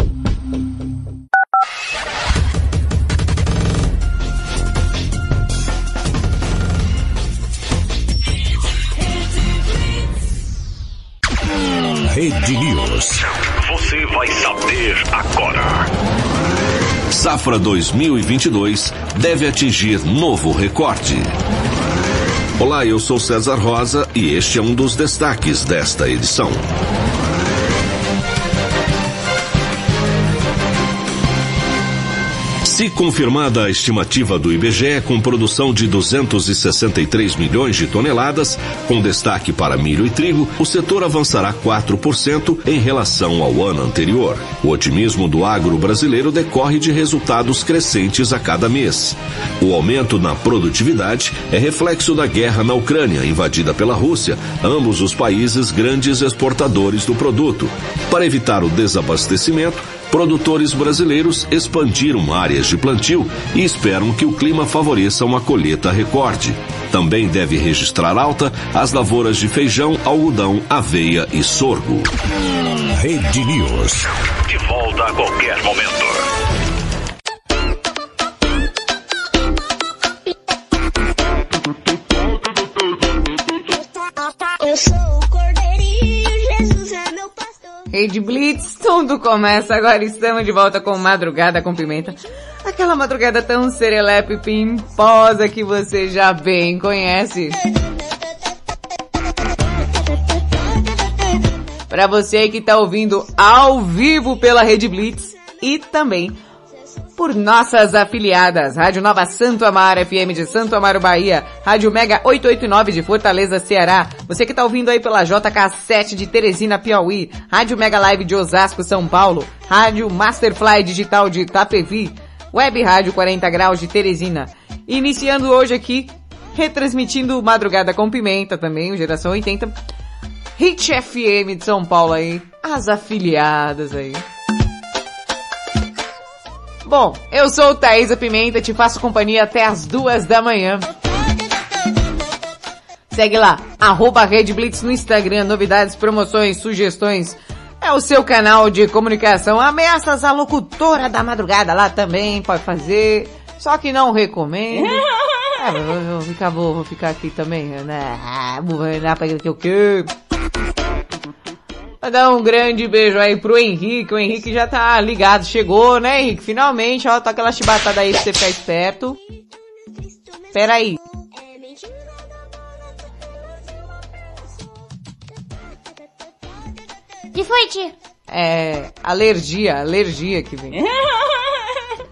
Rede News. Você vai saber agora. Safra 2022 deve atingir novo recorde. Olá, eu sou César Rosa e este é um dos destaques desta edição. Se confirmada a estimativa do IBGE com produção de 263 milhões de toneladas, com destaque para milho e trigo, o setor avançará 4% em relação ao ano anterior. O otimismo do agro brasileiro decorre de resultados crescentes a cada mês. O aumento na produtividade é reflexo da guerra na Ucrânia, invadida pela Rússia, ambos os países grandes exportadores do produto. Para evitar o desabastecimento, produtores brasileiros expandiram áreas de plantio e esperam que o clima favoreça uma colheita recorde. Também deve registrar alta as lavouras de feijão, algodão, aveia e sorgo. Rede News. De volta a qualquer momento. Rede Blitz, tudo começa agora. Estamos de volta com Madrugada com Pimenta. Aquela madrugada tão serelepe pimposa que você já bem conhece. Para você que tá ouvindo ao vivo pela Rede Blitz e também por nossas afiliadas, Rádio Nova Santo Amaro FM de Santo Amaro, Bahia, Rádio Mega 889 de Fortaleza, Ceará, você que tá ouvindo aí pela JK7 de Teresina, Piauí, Rádio Mega Live de Osasco, São Paulo, Rádio Masterfly Digital de Itapevi, Web Rádio 40 Graus de Teresina. Iniciando hoje aqui, retransmitindo Madrugada com Pimenta também, o Geração 80, Hit FM de São Paulo aí, as afiliadas aí. Bom, eu sou o Thaisa Pimenta, te faço companhia até as duas da manhã. Segue lá, arroba Rede Blitz no Instagram, novidades, promoções, sugestões. É o seu canal de comunicação. Ameaças à locutora da madrugada lá também, pode fazer. Só que não recomendo. (laughs) É, vou, vou ficar, vou, vou ficar aqui também, né? Ah, Vou lá pra que eu quero. Mandar um grande beijo aí pro Henrique. O Henrique já tá ligado. Chegou, né, Henrique? Finalmente, ó, tá aquela chibatada aí pra você ficar esperto. Pera aí. Que foi, tia? É, alergia, alergia que vem. (laughs)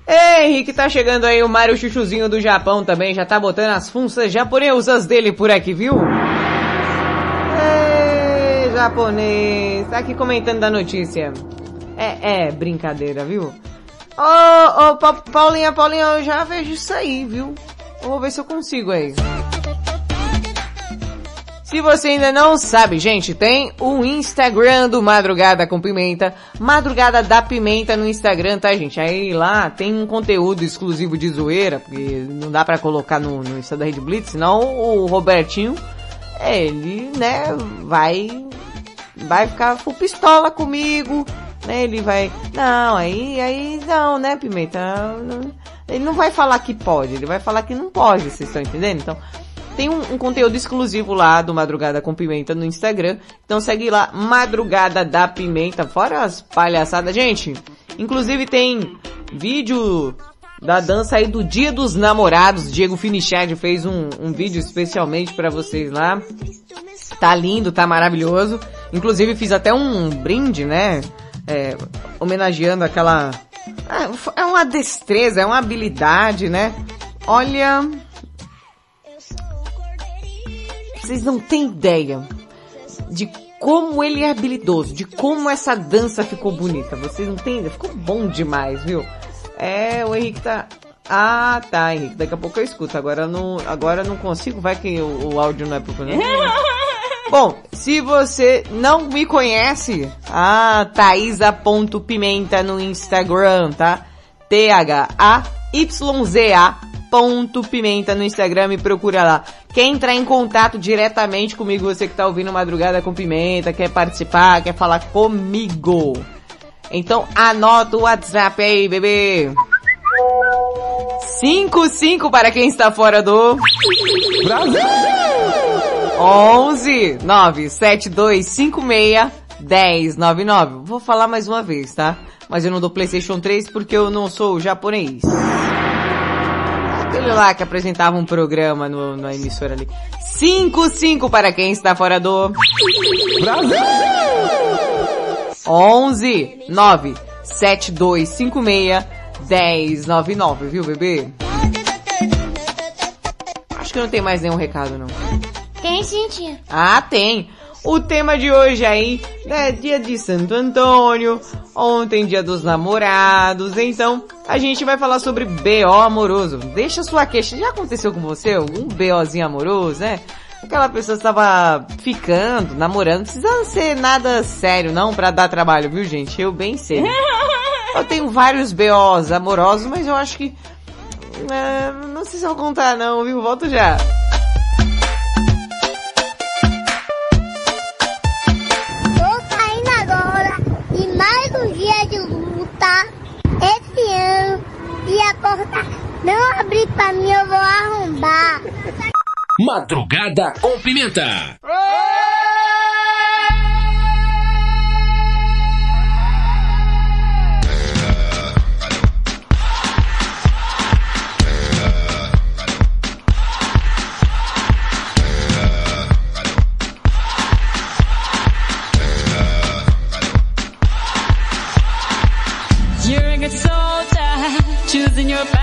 Ei, Henrique, tá chegando aí o Mário Chuchuzinho do Japão também. Já tá botando as funças japonesas dele por aqui, viu? Japonês. Tá aqui comentando da notícia. É, é, brincadeira, viu? Ô, ô, Pa- Paulinha, Paulinha, eu já vejo isso aí, viu? Vou ver se eu consigo aí. Se você ainda não sabe, gente, tem o Instagram do Madrugada com Pimenta, Madrugada da Pimenta no Instagram, tá, gente? Aí lá tem um conteúdo exclusivo de zoeira, porque não dá pra colocar no, no Insta da Rede Blitz, senão o Robertinho, ele, né, vai, vai ficar full pistola comigo, né, ele vai, não, aí, aí não, né, Pimenta? Ele não vai falar que pode, ele vai falar que não pode, vocês estão entendendo? Então, tem um, um conteúdo exclusivo lá do Madrugada com Pimenta no Instagram. Então segue lá, Madrugada da Pimenta, fora as palhaçadas. Gente, inclusive tem vídeo da dança aí do Dia dos Namorados. Diego Finichard fez um, um vídeo especialmente pra vocês lá. Tá lindo, tá maravilhoso. Inclusive fiz até um brinde, né? É, homenageando aquela... Ah, É uma destreza, é uma habilidade, né? Olha... Vocês não têm ideia de como ele é habilidoso, de como essa dança ficou bonita. Vocês não têm ideia? Ficou bom demais, viu? É, o Henrique tá... Ah, tá, Henrique. Daqui a pouco eu escuto. Agora eu não, agora não consigo. Vai que o, o áudio não é procurando. (laughs) Bom, se você não me conhece, ah, Thaisa.pimenta no Instagram, tá? T-H-A-Y-Z-A ponto pimenta no Instagram, me procura lá. Quer entrar em contato diretamente comigo, você que tá ouvindo Madrugada com Pimenta, quer participar, quer falar comigo. Então anota o WhatsApp aí, bebê. 55 para quem está fora do Brasil. 11 97256 1099. Vou falar mais uma vez, tá? Mas eu não dou PlayStation 3 porque eu não sou japonês. Aquele lá que apresentava um programa no, na emissora ali. 55 para quem está fora do Brasil. 11 9 7256 1099, viu, bebê? Acho que não tem mais nenhum recado, não. Tem sim, tia. Ah, tem. O tema de hoje aí é dia de Santo Antônio, ontem dia dos namorados, então a gente vai falar sobre BO amoroso. Deixa sua queixa, já aconteceu com você algum BOzinho amoroso, né? Aquela pessoa estava ficando, namorando, não precisa ser nada sério não pra dar trabalho, viu gente? Eu bem sei. (laughs) Eu tenho vários BOs amorosos, mas eu acho que... é, não sei se eu vou contar não, viu? Volto já. Um e a porta não abrir pra mim, eu vou arrombar. Madrugada com Pimenta. You're choosing your battle.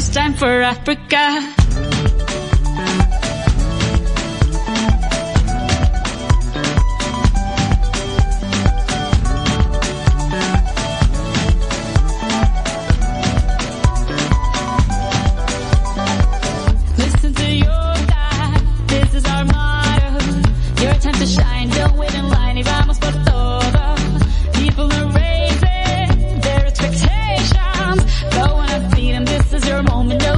This time for Africa. Listen to your this is our motto. Your time to shine, don't wait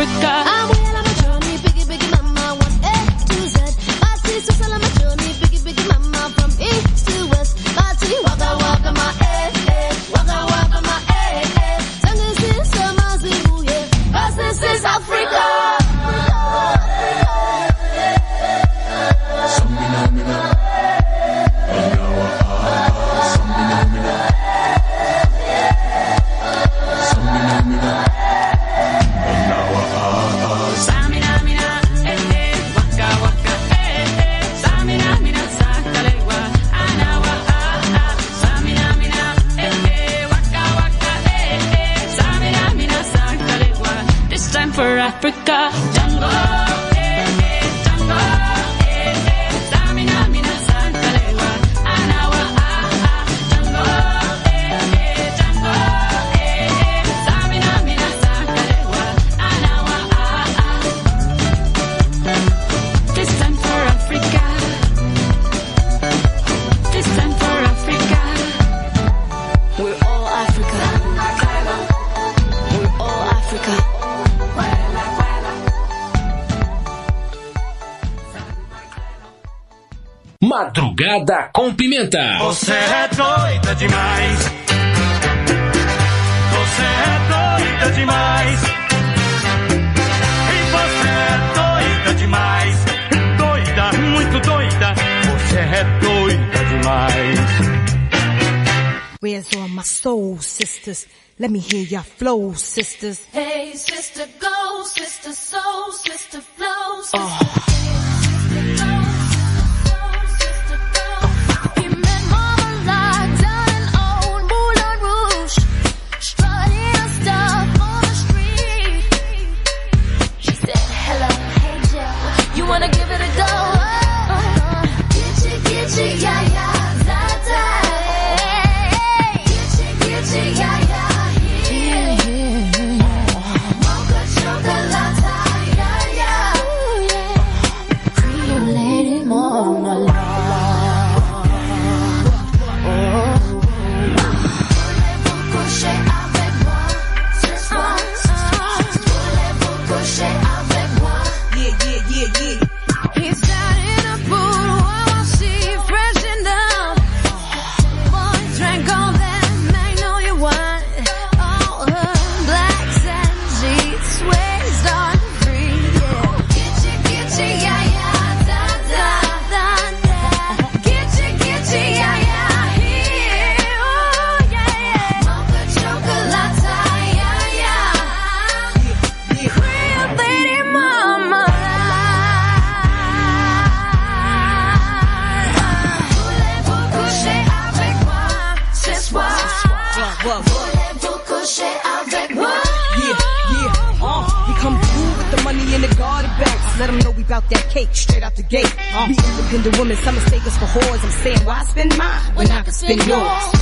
Africa. I'm Madrugada com Pimenta. Você é doida demais. Você é doida demais. E você é doida demais. Doida, muito doida. Você é doida demais. Where's all my soul sisters? Let me hear your flow, sisters. Hey, sister, go, sister, soul, sister, flow, sister.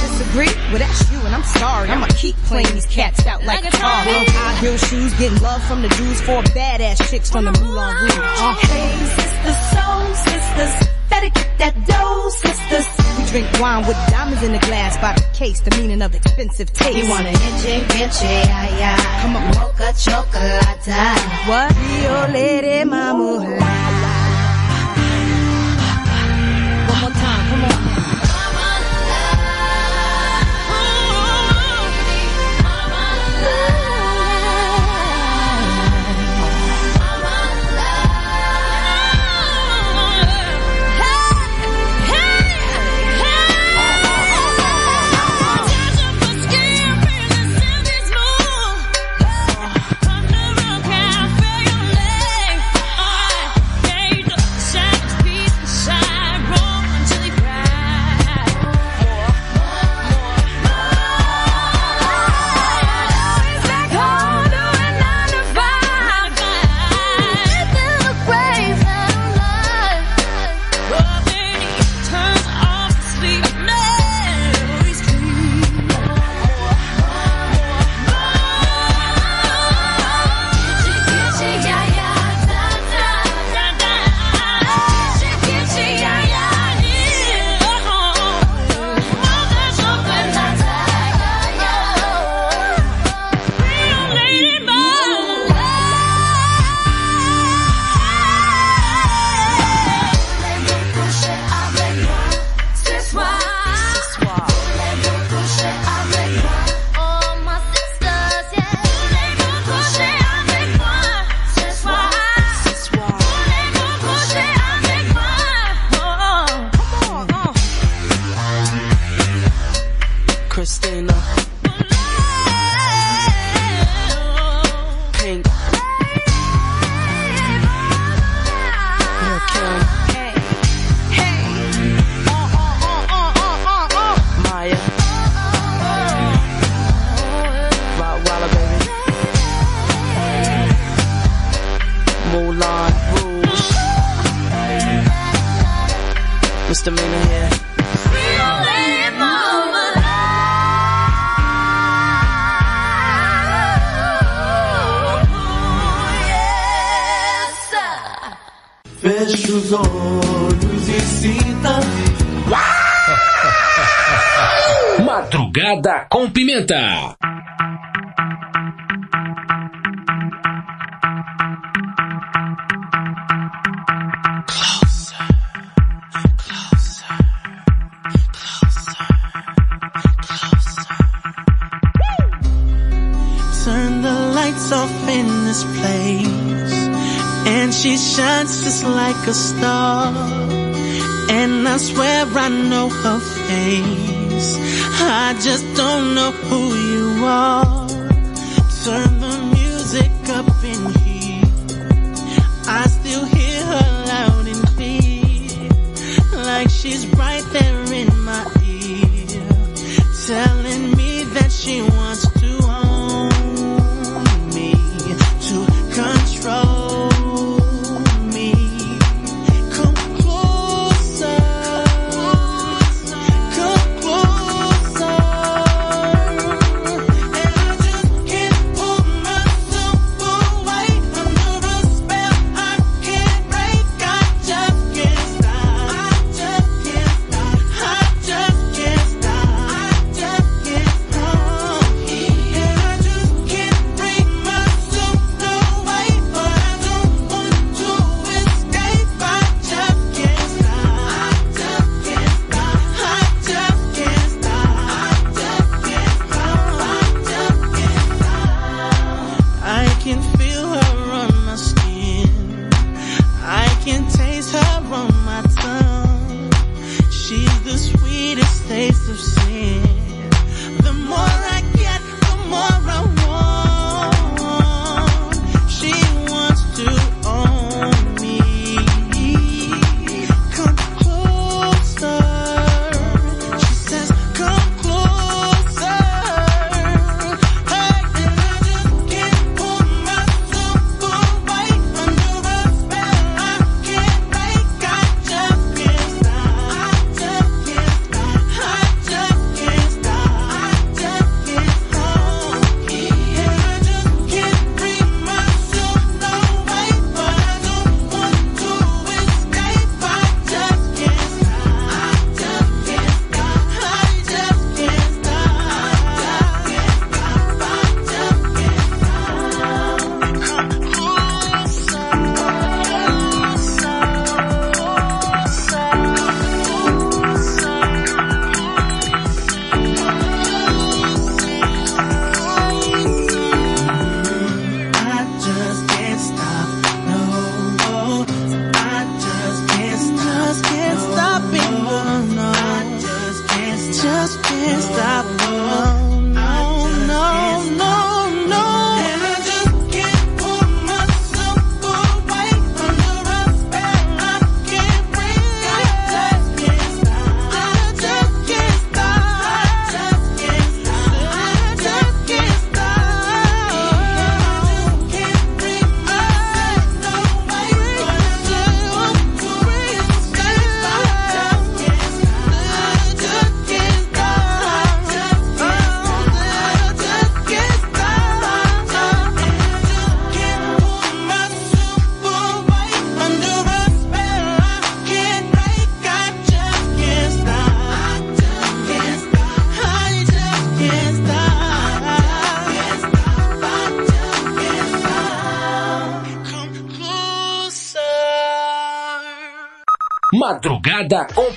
Disagree? Well, that's you, and I'm sorry. I'ma keep playing these cats out like a car. High heel shoes, getting love from the dudes, four badass chicks from the Moulin Rouge. Uh, Hey, sisters, soul sisters, better get that dough, sisters. we drink wine with diamonds in the glass by the case, the meaning of expensive taste. You wanna itchy, itchy, yeah, yeah. Come on. Mocha chocolate. What? Rio Lady Mama.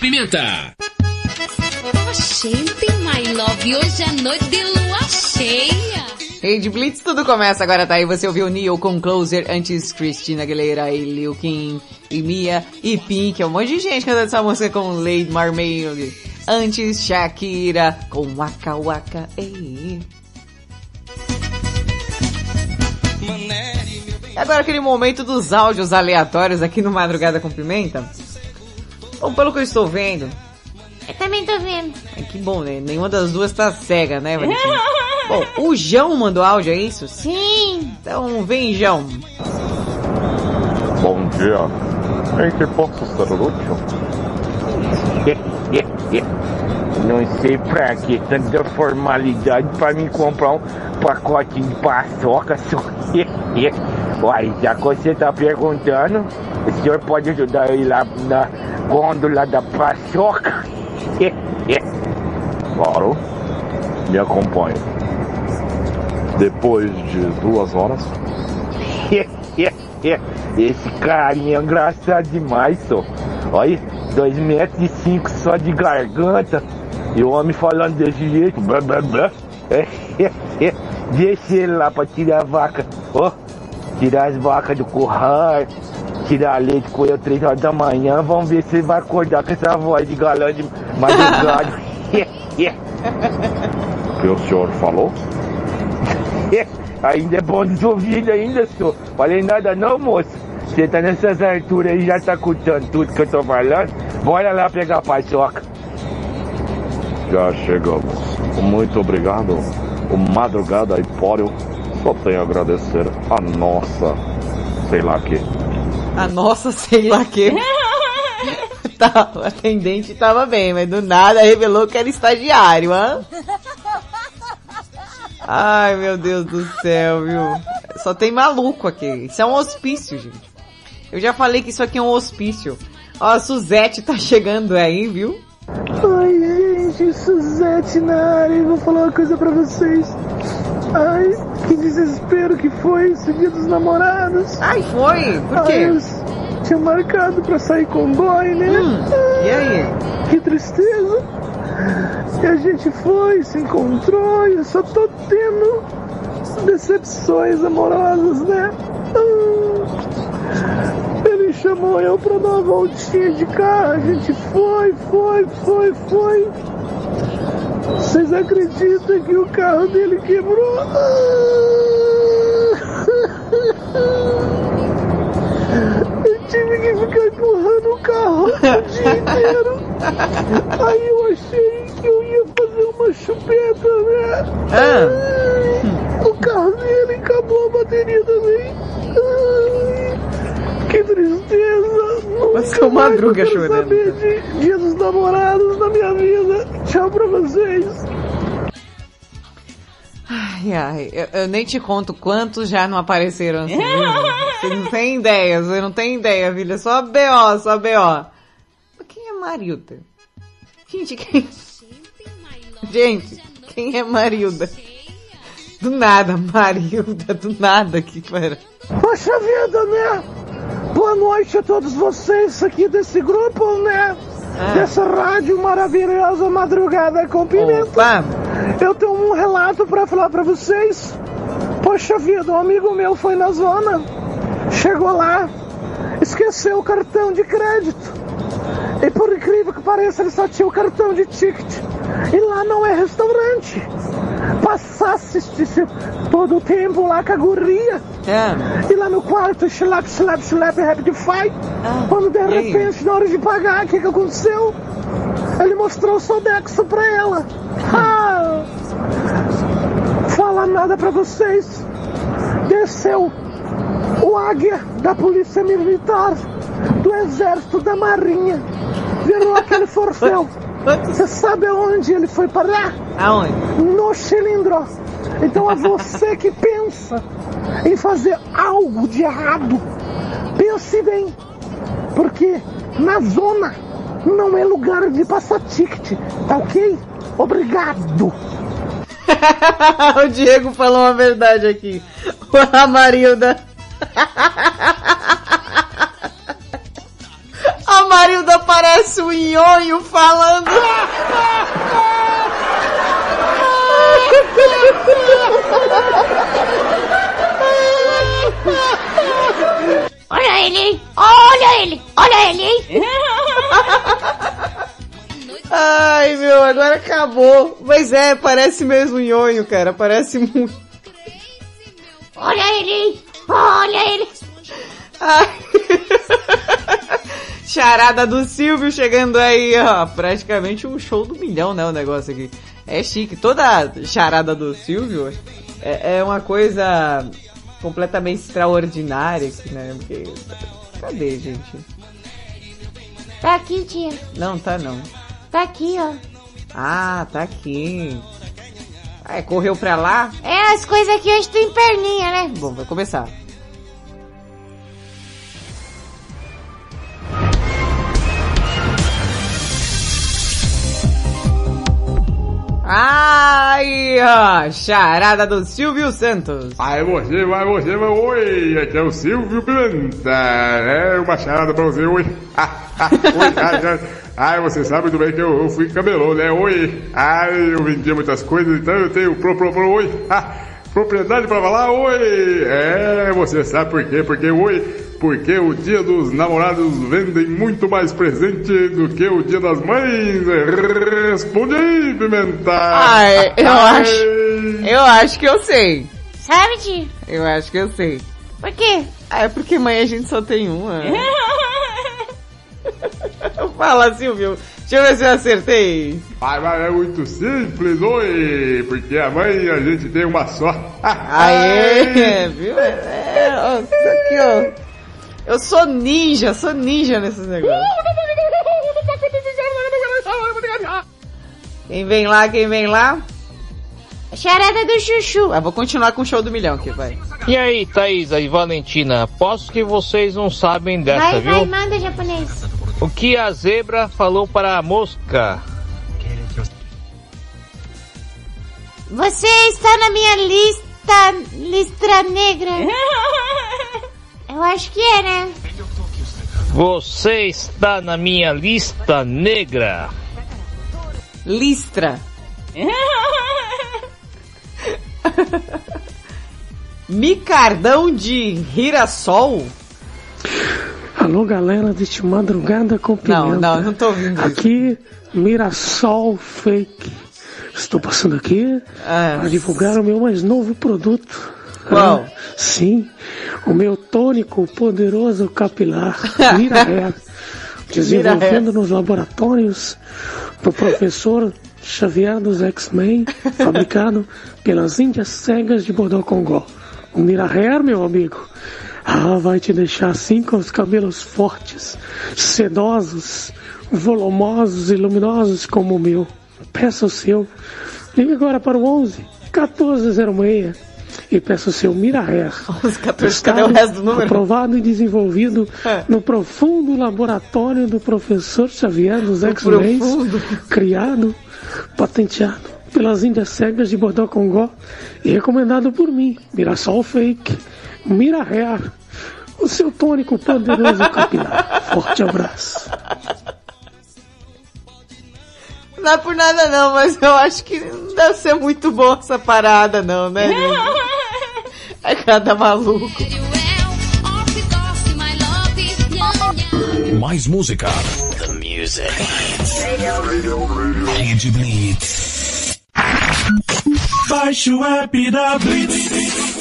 Pimenta. Oxente, my love, hoje é noite de lua cheia. Rede Blitz, tudo começa agora, tá aí. Você ouviu Neil com Closer, antes Christina Aguilera e Lil Kim, e Mia, e Pink, é um monte de gente cantando essa música com Lady Marmaid. Antes Shakira com Waka Waka, ei. Agora aquele momento dos áudios aleatórios aqui no Madrugada com Pimenta. Bom, pelo que eu estou vendo. Eu também tô vendo. É, que bom, né? Nenhuma das duas tá cega, né, Valentina? bom, o João mandou áudio, é isso? Sim. Então vem, João. Bom dia. Em que posso ser útil? Não sei pra que tanta formalidade pra me comprar um pacote de paçoca só. Uai, já que você tá perguntando, o senhor pode ajudar eu ir lá na gôndola da paçoca? Claro. Me acompanhe. Depois de duas horas. Esse carinha é engraçado demais, só. Olha, dois metros e cinco só de garganta. E o homem falando desse jeito. Blá, blá, blá. Deixa ele lá pra tirar a vaca. Ó, tirar as vacas do curral. Tirar leite com eu três horas da manhã. Vamos ver se ele vai acordar com essa voz de galã de madrugada. O que o senhor falou? ainda é bom dos ouvidos ainda, senhor. Falei nada não, moço. Você tá nessas alturas aí, já tá escutando tudo que eu tô falando. Bora lá pegar a paçoca. Já chegamos. Muito obrigado. O Madrugada Empório só tem a agradecer a nossa, sei lá que. A nossa, (laughs) sei lá que. (laughs) tá, o atendente tava bem, mas do nada revelou que era estagiário, hã? Ai, meu Deus do céu, viu? Só tem maluco aqui. Isso é um hospício, gente. Eu já falei que isso aqui é um hospício. Ó, a Suzete tá chegando aí, viu? Ai, gente, Suzete na área, eu vou falar uma coisa pra vocês. Ai, que desespero que foi esse dia dos namorados. Ai, foi? Por quê? Ai, eu tinha marcado pra sair com o boy, né? Hum, e aí? Que tristeza. E a gente foi, se encontrou e eu só tô tendo decepções amorosas, né? Ah, Ele chamou eu pra dar uma voltinha de carro, a gente foi, foi, foi, foi. Vocês acreditam que o carro dele quebrou? (laughs) Eu tive que ficar empurrando o carro o dia inteiro. Aí eu achei que eu ia fazer uma chupeta, né? Ai, o carro dele acabou a bateria também. Ai, que tristeza. Mas Nunca Madruga mais eu quero chorando. saber de dia dos namorados na minha vida. Tchau pra vocês. Ai, ai, eu, eu nem te conto quantos já não apareceram assim. Você não tem ideia, você não tem ideia, filha. Só B.O., só B.O. Mas Quem é Marilda? Gente, quem... Gente, quem é Marilda? Do nada, Marilda, do nada que para. Poxa vida, né? Boa noite a todos vocês aqui desse grupo, né? Dessa rádio maravilhosa Madrugada com Pimenta. Eu tenho um relato pra falar pra vocês. Poxa vida, um amigo meu foi na zona, chegou lá, esqueceu o cartão de crédito. E por incrível que pareça, ele só tinha o cartão de ticket. E lá não é restaurante. Passasse todo o tempo lá com a guria. E lá no quarto, slap, slap, slap, rapid fight. Quando de repente, na hora de pagar, o que, que aconteceu? Ele mostrou o Sodexo pra ela. (laughs) Ah! Fala nada pra vocês. Desceu o águia da polícia militar, do exército da marinha. Virou aquele (laughs) forfeu. Você sabe aonde ele foi parar? Aonde? No cilindro. Então é você que pensa em fazer algo de errado. Pense bem. Porque na zona não é lugar de passar ticket, tá ok? Obrigado. (laughs) o Diego falou uma verdade aqui. (laughs) A Marilda. Marilda parece um nhonho falando. Olha ele? Olha ele, olha ele? Ai, meu, agora acabou. Mas é, parece mesmo um nhonho, cara. Parece muito. Olha ele? Olha ele. Ai. (laughs) Charada do Silvio chegando aí, ó. Praticamente um show do milhão, né? O negócio aqui. É chique. Toda charada do Silvio é, é uma coisa completamente extraordinária aqui, né? Porque. Cadê, gente? Tá aqui, tia. Não, tá não. Tá aqui, ó. Ah, tá aqui. Ah, é, correu pra lá? É, as coisas aqui hoje tem perninha, né? Bom, vai começar. Ai, ó, charada do Silvio Santos. Aí você, vai você, vai, oi, aqui é o Silvio Pimenta, é uma charada pra você, oi. (laughs) ai, ai, você sabe muito bem que eu, eu fui camelô, né, oi. Ai, eu vendia muitas coisas, então eu tenho pro, pro, pro, oi. (laughs) propriedade pra falar, oi. É, você sabe por quê, porque, oi, porque o dia dos namorados vendem muito mais presente do que o dia das mães. Responde aí, Pimenta. Ai, eu Ai. acho, eu acho que eu sei. Sabe, tia? Eu acho que eu sei. Por quê? Ah, é porque mãe a gente só tem uma. (laughs) Fala, Silvio. Deixa eu ver se eu acertei. Vai, vai, é muito simples, oi, porque a mãe a gente tem uma só. Aê, (laughs) viu? É, ó, isso aqui, ó. Eu sou ninja, sou ninja nesses negócios. Quem vem lá, quem vem lá? Charada do chuchu. Ah, vou continuar com o show do milhão aqui, vai. E aí, Thaisa e Valentina, posso que vocês não sabem dessa, Vai, viu? vai, manda, japonês. O que a zebra falou para a mosca? Você está na minha lista, listra negra. (laughs) Eu acho que é, né? Você está na minha lista negra. Listra. Micardão de girassol? Alô, galera deste Madrugada com Pimenta. Não, não, não tô ouvindo. Aqui, Mirassol Fake. Estou passando aqui para divulgar o meu mais novo produto. Qual? (laughs) Sim, o meu tônico poderoso capilar Hair, (laughs) desenvolvendo nos laboratórios do professor Xavier dos X-Men, fabricado pelas Índias Cegas de Bordeaux Congo. O Mira Hair, meu amigo, ah, vai te deixar assim com os cabelos fortes, sedosos, volumosos e luminosos como o meu. Peça o seu. Ligue agora para o 11 1406 e peça o seu Mira Hair. 11 14, cadê o resto do número? Aprovado e desenvolvido (laughs) no profundo laboratório do professor Xavier dos X-Men, criado, patenteado pelas Índias Cegas de Bordeaux Congo e recomendado por mim, Mirassol Fake, Mira Hair, o seu tônico poderoso capilar. (laughs) Forte abraço. Não é por nada não, mas eu acho que não deve ser muito boa essa parada não, né, gente? (laughs) É cada maluco. Mais música. The music. Rede Blitz. Baixe o app da Blitz.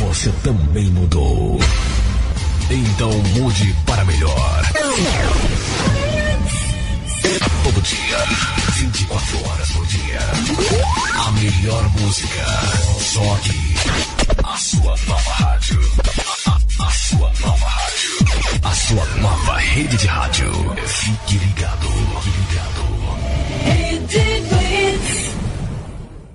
Você também mudou. Então mude para melhor. Todo dia, 24 horas por dia. A melhor música. Só aqui. A sua nova rádio. A, a- a sua nova rádio. A sua nova rede de rádio. Fique ligado. Fique ligado.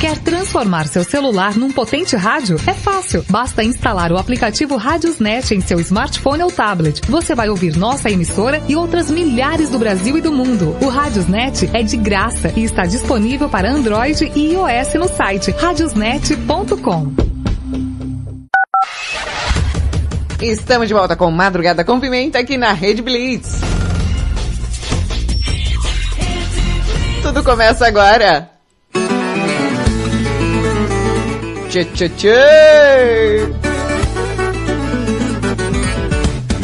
Quer transformar seu celular num potente rádio? É fácil. Basta instalar o aplicativo Radiosnet em seu smartphone ou tablet. Você vai ouvir nossa emissora e outras milhares do Brasil e do mundo. O Radiosnet é de graça e está disponível para Android e iOS no site radiosnet.com. Estamos de volta com Madrugada com Pimenta aqui na Rede Blitz. Tudo começa agora. Tchê, tchê, tchê.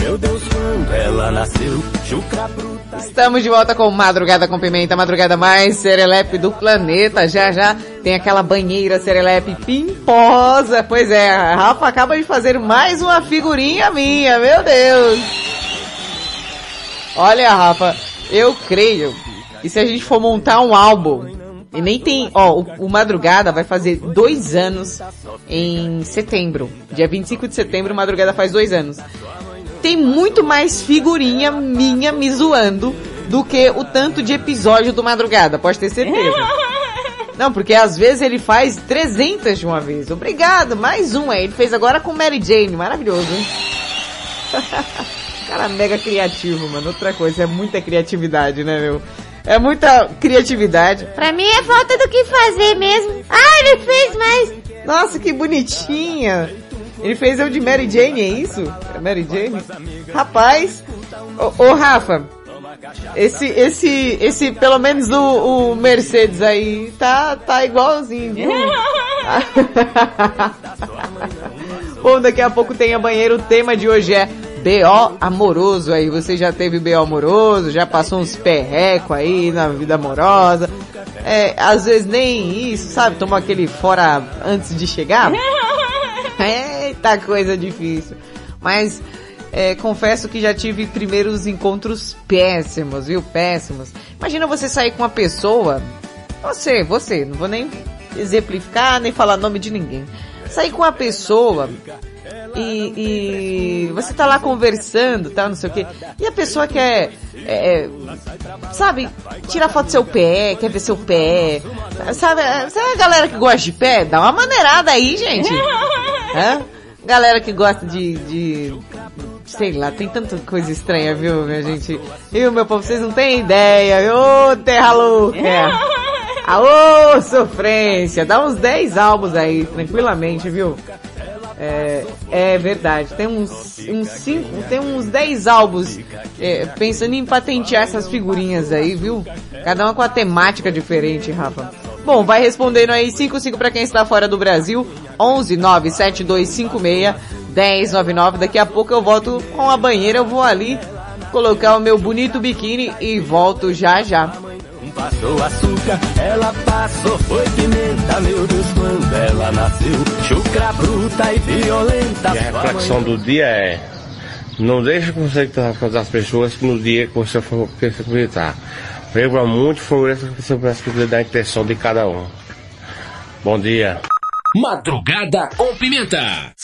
Meu Deus, quando ela nasceu, chucra bruta. Estamos de volta com Madrugada com Pimenta, a madrugada mais serelepe do planeta. Já já tem aquela banheira serelepe pimposa. Pois é, a Rafa acaba de fazer mais uma figurinha minha, meu Deus. Olha, Rafa, eu creio que se a gente for montar um álbum, e nem tem, ó, o, o Madrugada vai fazer dois anos em setembro. Dia 25 de setembro, o Madrugada faz dois anos tem muito mais figurinha minha me zoando do que o tanto de episódio do Madrugada, pode ter certeza. (laughs) Não, porque às vezes ele faz 300 de uma vez. Obrigado, mais um aí. Ele fez agora com Mary Jane, maravilhoso, hein? (laughs) Cara mega criativo, mano. Outra coisa, é muita criatividade, né, meu? É muita criatividade. Pra mim é falta do que fazer mesmo. Ah, ele fez mais. Nossa, que bonitinha. Ele fez eu de Mary Jane, é isso? É Mary Jane? Rapaz, ô, ô Rafa, esse, esse, esse, pelo menos o, o Mercedes aí, tá, tá igualzinho, viu? (laughs) Bom, daqui a pouco tem a banheira, o tema de hoje é BO amoroso aí. Você já teve BO amoroso, já passou uns perreco aí na vida amorosa. É, às vezes nem isso, sabe? Tomou aquele fora antes de chegar. (laughs) Eita coisa difícil. Mas é, confesso que já tive primeiros encontros péssimos, viu? Péssimos. Imagina você sair com uma pessoa. Você, você, não vou nem exemplificar, nem falar nome de ninguém. Sair com uma pessoa e, e você tá lá conversando, tá, não sei o que, e a pessoa quer, é, sabe, tirar foto do seu pé, quer ver seu pé, sabe, sabe a galera que gosta de pé? Dá uma maneirada aí, gente. (laughs) Hã? Galera que gosta de, de, sei lá, tem tanta coisa estranha, viu, minha gente? E meu povo, vocês não têm ideia, ô terra louca! (laughs) Aô, sofrência! Dá uns 10 álbuns aí, tranquilamente, viu? É, é verdade. Tem uns, uns cinco, tem uns 10 álbuns é, pensando em patentear essas figurinhas aí, viu? Cada uma com a temática diferente, Rafa. Bom, vai respondendo aí 55 para quem está fora do Brasil, 11 97256 1099. Daqui a pouco eu volto com a banheira, eu vou ali colocar o meu bonito biquíni e volto já já. Passou açúcar, ela passou, foi pimenta, meu Deus, quando ela nasceu. Chucra bruta e violenta. E a reflexão do dia é: não deixe que você com as pessoas no dia que você for visitar. Lembra muito favoreça que você peça da intenção de cada um. Bom dia. Madrugada com Pimenta.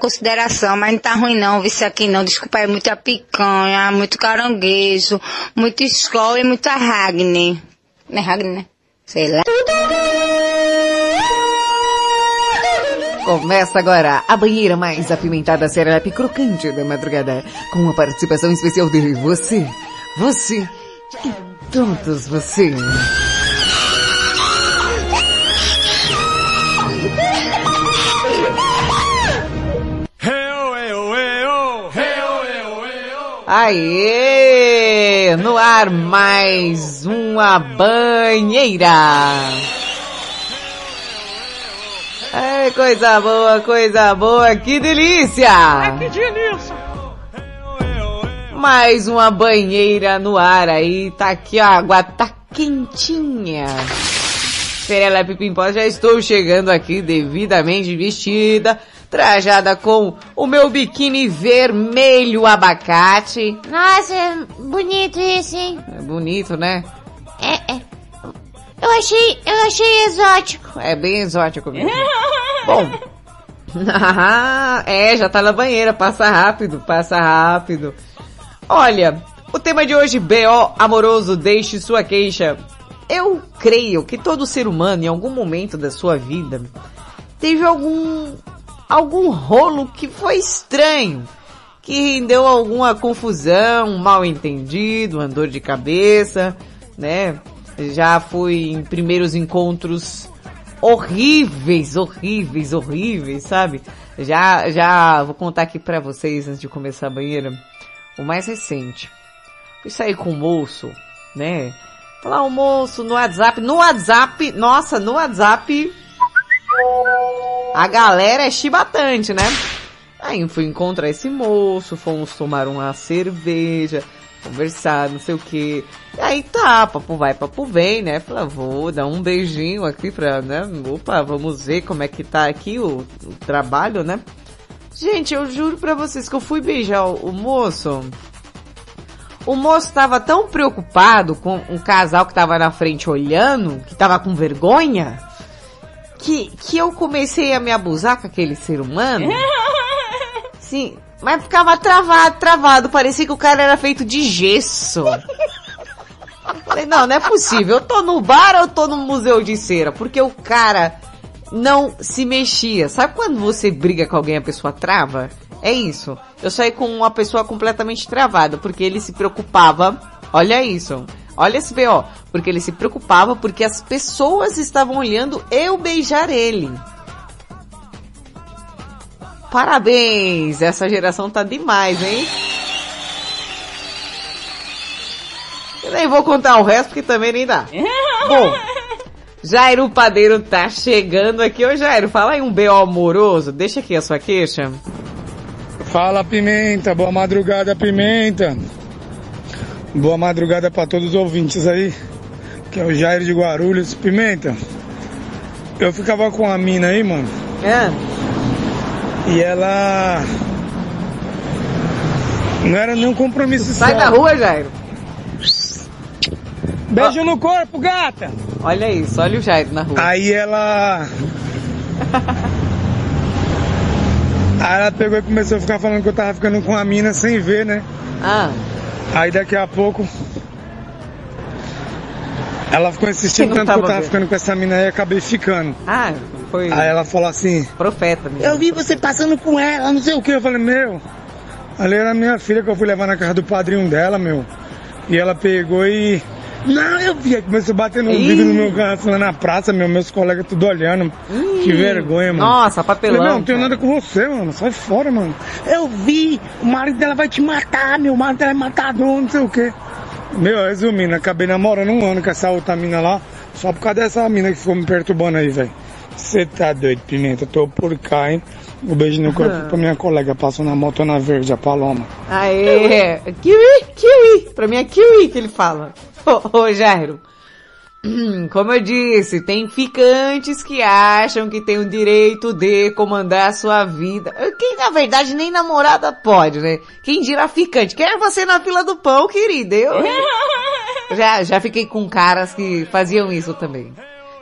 Consideração, mas não tá ruim não, isso aqui não. Desculpa aí, muita picanha, muito caranguejo, muito escola e muita Ragni. Não é Ragni, né? Sei lá. Começa agora a banheira mais apimentada serelepe crocante da madrugada, com a participação especial de você, você e todos você. Aê! No ar mais uma banheira. É coisa boa, coisa boa, que delícia! que delícia! Mais uma banheira no ar aí, tá aqui a água, tá quentinha. Serelepe Pimpó, já estou chegando aqui devidamente vestida, trajada com o meu biquíni vermelho abacate. Nossa, é bonito isso, hein? É bonito, né? É, é. Eu achei, eu achei exótico. É bem exótico mesmo. (laughs) Bom. (laughs) é, já tá na banheira, passa rápido, passa rápido. Olha, o tema de hoje, BO amoroso, deixe sua queixa. Eu creio que todo ser humano, em algum momento da sua vida, teve algum, algum rolo que foi estranho, que rendeu alguma confusão, mal entendido, uma dor de cabeça, né? Já fui em primeiros encontros horríveis, horríveis, horríveis, sabe? Já, já vou contar aqui pra vocês antes de começar a banheira. O mais recente. Fui sair com o moço, né? Falar o moço no WhatsApp. No WhatsApp, nossa, no WhatsApp. A galera é chibatante, né? Aí fui encontrar esse moço, fomos tomar uma cerveja, conversar, não sei o que. Aí tá, papo vai, papo vem, né? Falei, vou dar um beijinho aqui pra, né? Opa, vamos ver como é que tá aqui o, o trabalho, né? Gente, eu juro pra vocês que eu fui beijar o, o moço. O moço tava tão preocupado com um casal que tava na frente olhando, que tava com vergonha, que, que eu comecei a me abusar com aquele ser humano. (laughs) Sim, mas ficava travado, travado. Parecia que o cara era feito de gesso. Falei, não, não é possível. Eu tô no bar ou eu tô no museu de cera? Porque o cara não se mexia. Sabe quando você briga com alguém e a pessoa trava? É isso. Eu saí com uma pessoa completamente travada, porque ele se preocupava. Olha isso. Olha esse BO. Porque ele se preocupava porque as pessoas estavam olhando eu beijar ele. Parabéns! Essa geração tá demais, hein? Eu nem vou contar o resto porque também nem dá. (laughs) Bom, Jairo Padeiro tá chegando aqui. Ô Jairo, fala aí um B.O. amoroso. Deixa aqui a sua queixa. Fala Pimenta, boa madrugada Pimenta. Boa madrugada para todos os ouvintes aí. Que é o Jairo de Guarulhos. Pimenta, eu ficava com a mina aí, mano. É. E ela. Não era nenhum compromisso Sai da sério. rua, Jairo. Beijo no corpo, gata! Olha isso, olha o Jairo na rua. Aí ela. (laughs) Aí ela pegou e começou a ficar falando que eu tava ficando com a mina sem ver, né? Ah. Aí daqui a pouco. Ela ficou insistindo tanto que eu tava tava vendo. ficando com essa mina aí e acabei ficando. Ah, foi. Aí ela falou assim. Profeta mesmo. Eu vi você passando com ela, não sei o que. Eu falei, meu. Ali era minha filha que eu fui levar na casa do padrinho dela, meu. E ela pegou e. Não, eu vi. Aí Começou a bater no Ih. vidro no meu carro lá na praça, meu. Meus colegas tudo olhando. Que vergonha, mano. Nossa, papelão, Falei, não, não tenho nada com você, mano. Sai fora, mano. Eu vi. O marido dela vai te matar, meu. O marido dela é matador, não sei o que. Meu, resumindo, acabei namorando um ano com essa outra mina lá. Só por causa dessa mina que ficou me perturbando aí, velho. Você tá doido, Pimenta? Tô por cá, hein? Um beijo no corpo pra minha colega. Passou na moto na verde, a Paloma. Aê! Kiwi, kiwi! Pra mim é kiwi que ele fala. Ô, ô Jairo. Hum, Como eu disse, tem ficantes que acham que tem o direito de comandar a sua vida. Quem na verdade nem namorada pode, né? Quem dirá ficante? Quer você na fila do pão, querida? Eu (laughs) já, já fiquei com caras que faziam isso também.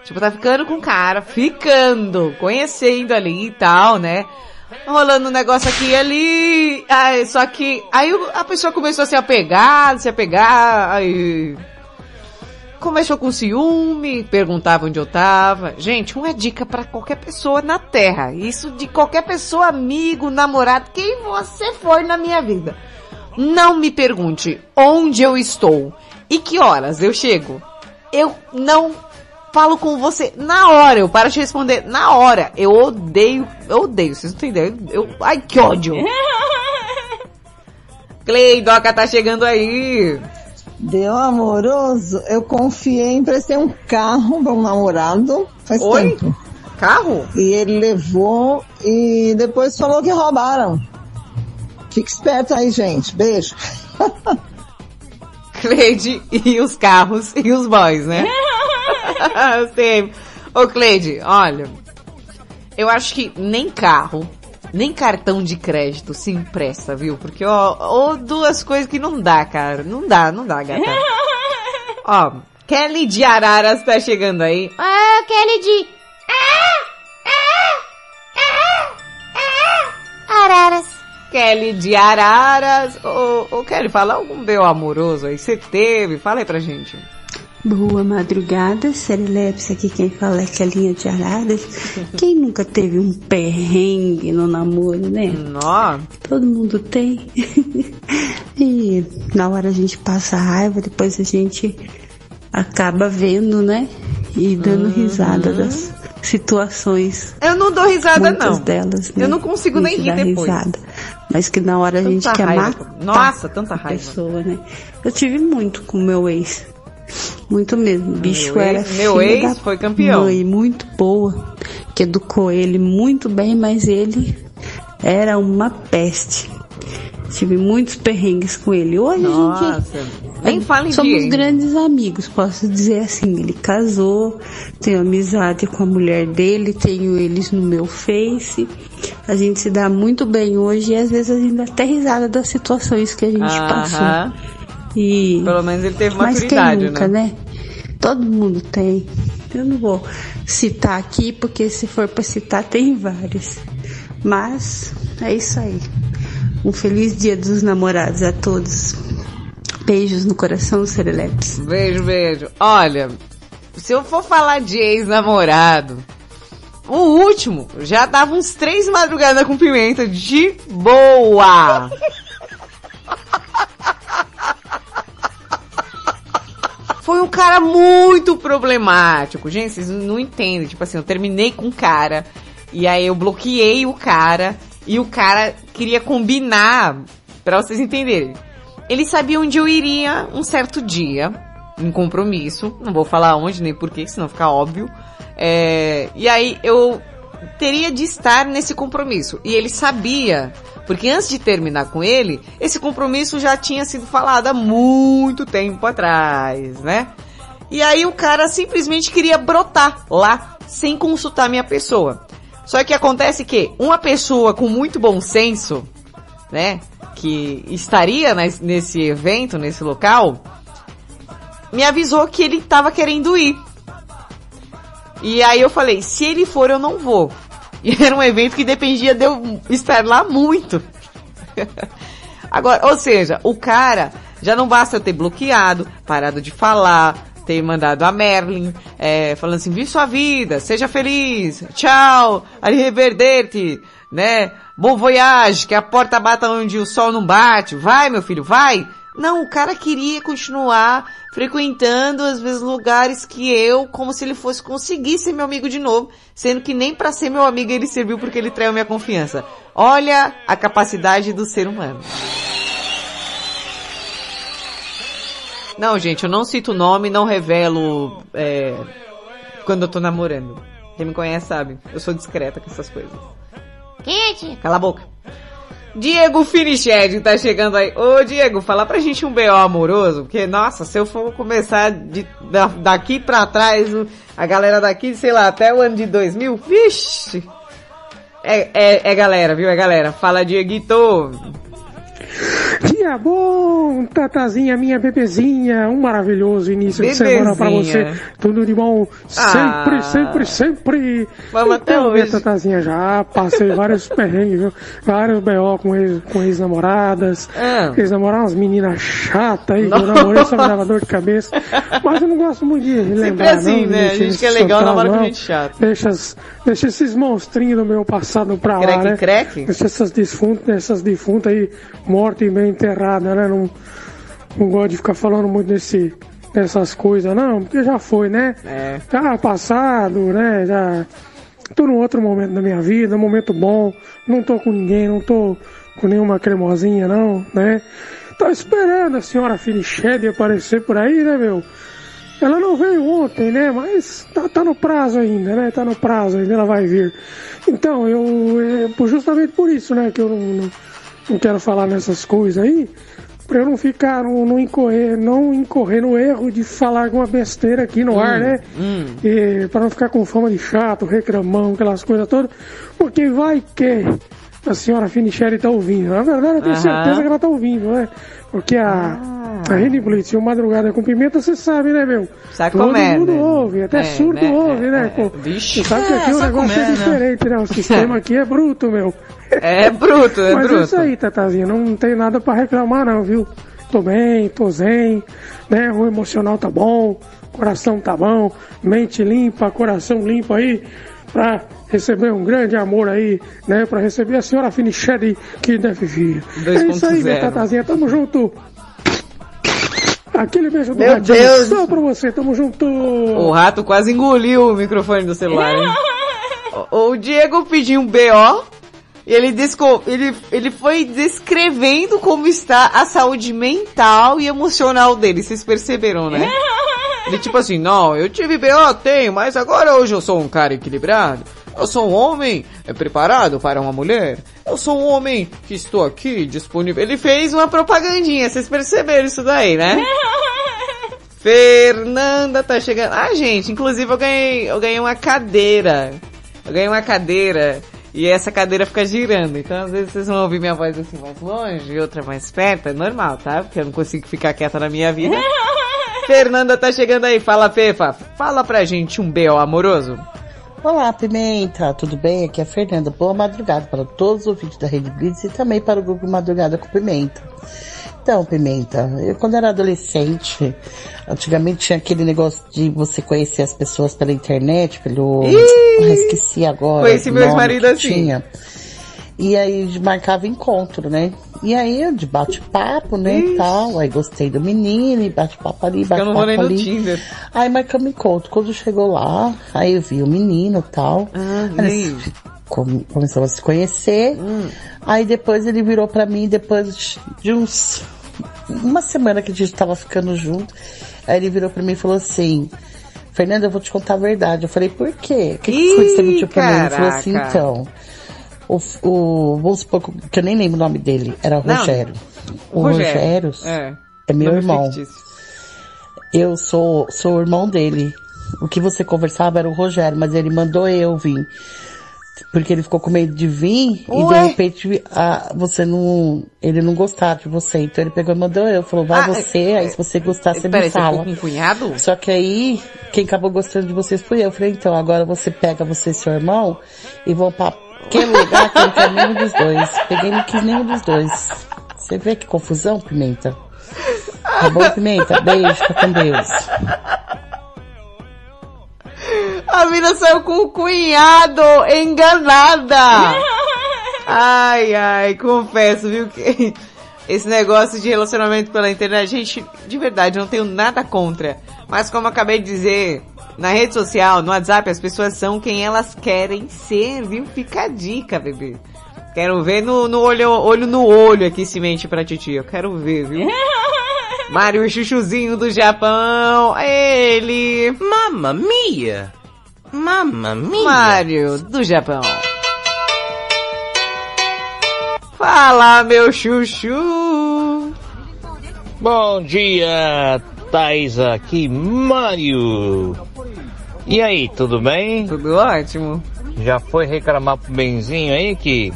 Tipo, tá ficando com cara, ficando, conhecendo ali e tal, né? Rolando um negócio aqui e ali, aí, só que, aí a pessoa começou a se apegar, se apegar, aí começou com ciúme, perguntava onde eu tava. Gente, uma dica pra qualquer pessoa na Terra. Isso de qualquer pessoa, amigo, namorado, quem você for na minha vida. Não me pergunte onde eu estou e que horas eu chego. Eu não falo com você na hora, eu paro de responder na hora. Eu odeio, eu odeio, vocês não entendem? Eu, ai, que ódio. (laughs) Cleidoca tá chegando aí. Deu amoroso, eu confiei, emprestei um carro para um namorado faz Oi? tempo. Carro? E ele levou e depois falou que roubaram. Fique esperto aí, gente. Beijo. (laughs) Cleide e os carros e os boys, né? (laughs) (laughs) Sei. Ô Cleide, olha, eu acho que nem carro, nem cartão de crédito se empresta, viu? Porque, ó, ó, duas coisas que não dá, cara. Não dá, não dá, gata. (laughs) ó, Kelly de Araras tá chegando aí. Ah, Kelly de... Araras. Kelly de Araras. Ô, ô Kelly, fala algum meu amoroso aí. Você teve? Fala aí pra gente. Boa madrugada, Serileps, aqui quem fala é Kelinha de Araras. Quem nunca teve um perrengue no namoro, né? Nó. Todo mundo tem. (laughs) e na hora a gente passa raiva, depois a gente acaba vendo, né? E dando risada das situações. Eu não dou risada, Muitas não. delas, né? Eu não consigo A nem gente rir depois. risada. Mas que na hora a Tanta gente quer raiva. matar Nossa, tanta a raiva. pessoa, né? Eu tive muito com o meu ex. Muito mesmo. O bicho Meu era ex- meu ex da foi campeão. Mãe muito boa, que educou ele muito bem, mas ele era uma peste. Tive muitos perrengues com ele. Hoje a Nossa, gente nem fala em somos dinheiro. grandes amigos, posso dizer assim. Ele casou, tenho amizade com a mulher dele, tenho eles no meu Face. A gente se dá muito bem hoje e às vezes a gente dá até risada das situações que a gente Aham. passou. E Pelo menos ele teve mas maturidade, quem nunca, né? né? Todo mundo tem. Eu não vou citar aqui porque se for para citar tem vários. Mas é isso aí. Um feliz dia dos namorados a todos. Beijos no coração, Serelepes. Beijo, beijo. Olha, se eu for falar de ex-namorado, o último já dava uns três madrugadas com pimenta de boa. (laughs) Foi um cara muito problemático. Gente, vocês não entendem. Tipo assim, eu terminei com um cara. E aí eu bloqueei o cara. E o cara queria combinar. Pra vocês entenderem. Ele sabia onde eu iria um certo dia. Em compromisso. Não vou falar onde nem porquê, senão fica óbvio. É, e aí eu teria de estar nesse compromisso. E ele sabia, porque antes de terminar com ele, esse compromisso já tinha sido falado há muito tempo atrás, né? E aí o cara simplesmente queria brotar lá, sem consultar minha pessoa. Só que acontece que uma pessoa com muito bom senso, né, que estaria nes- nesse evento, nesse local, me avisou que ele tava querendo ir. E aí eu falei, se ele for eu não vou. E era um evento que dependia de eu estar lá muito. (laughs) Agora, ou seja, o cara já não basta eu ter bloqueado, parado de falar, ter mandado a Merlin, é, falando assim, vive sua vida, seja feliz, tchau, arrivederci, né? Bom voyage, que a porta bata onde o sol não bate, vai meu filho, vai. Não, o cara queria continuar frequentando às vezes lugares que eu, como se ele fosse conseguir ser meu amigo de novo, sendo que nem pra ser meu amigo ele serviu porque ele traiu minha confiança. Olha a capacidade do ser humano. Não, gente, eu não cito o nome, não revelo é, quando eu tô namorando. Quem me conhece sabe, eu sou discreta com essas coisas. Tia? Cala a boca. Diego Finiched tá chegando aí. Ô Diego, fala pra gente um B.O. amoroso, porque, nossa, se eu for começar de, da- daqui pra trás, a galera daqui, sei lá, até o ano de 2000, vixe! É, é, é galera, viu? É galera. Fala, Dieguito. Dia bom, Tatazinha, minha bebezinha. Um maravilhoso início de semana pra você. Bebezinha. Tudo de bom. Sempre, Ah. sempre, sempre. Vamos até hoje. Tatazinha, já passei vários (laughs) perrengues, viu? Vários B.O. com ex- com ex-namoradas. Ah. Ex-namoradas, umas meninas chatas aí, que eu namorei, só me dava dor de cabeça. Mas eu não gosto muito de lembrar, assim, não. né? A gente que é legal namora com gente chata. Deixa, deixa esses monstrinhos do meu passado pra lá, Creque, né? creque? Deixa essas defuntas, essas defuntas aí mortas e bem enterradas, né? Não, não gosto de ficar falando muito desse, dessas coisas, não, porque já foi, né? É. Já passado, né? Já tô num outro momento da minha vida, um momento bom, não tô com ninguém, não tô com nenhuma cremosinha, não, né? Tô esperando a senhora Finiched aparecer por aí, né, meu? Ela não veio ontem, né? Mas tá, tá no prazo ainda, né? Tá no prazo ainda, ela vai vir. Então, eu. É, justamente por isso, né? Que eu não, não, não quero falar nessas coisas aí. Pra eu não ficar, não, não, incorrer, não incorrer no erro de falar alguma besteira aqui no ar, né? E para não ficar com fama de chato, reclamão, aquelas coisas todas. Porque vai que a senhora Finichelli tá ouvindo. Na verdade, eu tenho certeza que ela tá ouvindo, né? Porque a, a Rede Blitz e o Madrugada com Pimenta, você sabe, né, meu? Sabe Todo como é, mundo né? ouve, até É, surdo né? ouve, É, né? é. Pô, Vixe. Você sabe que É, aqui o negócio é, é, né? diferente, né? O sistema aqui é bruto, meu. É bruto, é Mas bruto. é isso aí, Tatazinha. Não tem nada pra reclamar, não, viu? Tô bem, tô zen, né? O emocional tá bom, coração tá bom, mente limpa, coração limpo aí, pra receber um grande amor aí, né? Pra receber a senhora Finichelli que deve vir. É isso aí, minha 2.0. Tatazinha. Tamo junto. Aquele beijo do Meu ratinho Deus. só pra você. Tamo junto. O rato quase engoliu o microfone do celular, hein? o, o Diego pediu um BO e ele, desco, ele, ele foi descrevendo como está a saúde mental e emocional dele. Vocês perceberam, né? Ele tipo assim, não, eu tive BO, tenho, mas agora hoje eu sou um cara equilibrado. Eu sou um homem é, preparado para uma mulher. Eu sou um homem que estou aqui disponível. Ele fez uma propagandinha, vocês perceberam isso daí, né? (laughs) Fernanda tá chegando. Ah, gente, inclusive eu ganhei, eu ganhei uma cadeira. Eu ganhei uma cadeira e essa cadeira fica girando. Então às vezes vocês vão ouvir minha voz assim mais longe e outra mais perto. É normal, tá? Porque eu não consigo ficar quieta na minha vida. (laughs) Fernanda tá chegando aí. Fala, Pepa. Fala pra gente um B.O. amoroso. Olá, Pimenta, tudo bem? Aqui é a Fernanda. Boa madrugada para todos os ouvintes da Rede Blitz e também para o grupo Madrugada com Pimenta. Então, Pimenta, eu quando era adolescente, antigamente tinha aquele negócio de você conhecer as pessoas pela internet, pelo... Ih! Ah, esqueci agora. Conheci meu ex-marido assim. Tinha. E aí marcava encontro, né? E aí, de bate-papo, né, e tal. Aí gostei do menino, e bate-papo ali, Eu não vou nem bate-papo no ali. Tinder. Aí marcamos encontro. Quando chegou lá, aí eu vi o menino e tal. Ah, e come- começamos a se conhecer. Aí depois ele virou pra mim, depois de uns. Uma semana que a gente tava ficando junto. Aí ele virou pra mim e falou assim. Fernanda, eu vou te contar a verdade. Eu falei, por quê? O que, que foi que você mentiu pra mim? Ele falou assim, então. O, o, vamos supor que eu nem lembro o nome dele, era Não, Rogério. o O Rogério, Rogério é. é meu irmão. fictício. Eu sou, sou o irmão dele. O que você conversava era o Rogério, mas ele mandou eu vir. Porque ele ficou com medo de vir e Ué? de repente ah, você não. Ele não gostava de você. Então ele pegou e mandou eu. Falou, vai Ah, você, aí se você gostar, você me você fala. com cunhado? Só que aí, quem acabou gostando de vocês foi eu. Eu falei, então, agora você pega você e seu irmão e vão pra aquele lugar que não quero nenhum dos dois. Peguei não quis nenhum dos dois. Você vê que confusão, Pimenta? Tá bom, Pimenta? Beijo, fica com Deus. A mina saiu com o cunhado enganada. Ai, ai, confesso, viu, que esse negócio de relacionamento pela internet, gente, de verdade, não tenho nada contra. Mas como acabei de dizer, na rede social, no WhatsApp, as pessoas são quem elas querem ser, viu? Fica a dica, bebê. Quero ver no, no olho, olho no olho aqui se mente pra titia. Eu quero ver, viu? (laughs) Mário Chuchuzinho do Japão. Ele. Mamma mia! Mamma mia! Mário do Japão. Fala, meu chuchu. Bom dia, Thais aqui, Mário. E aí, tudo bem? Tudo ótimo. Já foi reclamar pro Benzinho aí que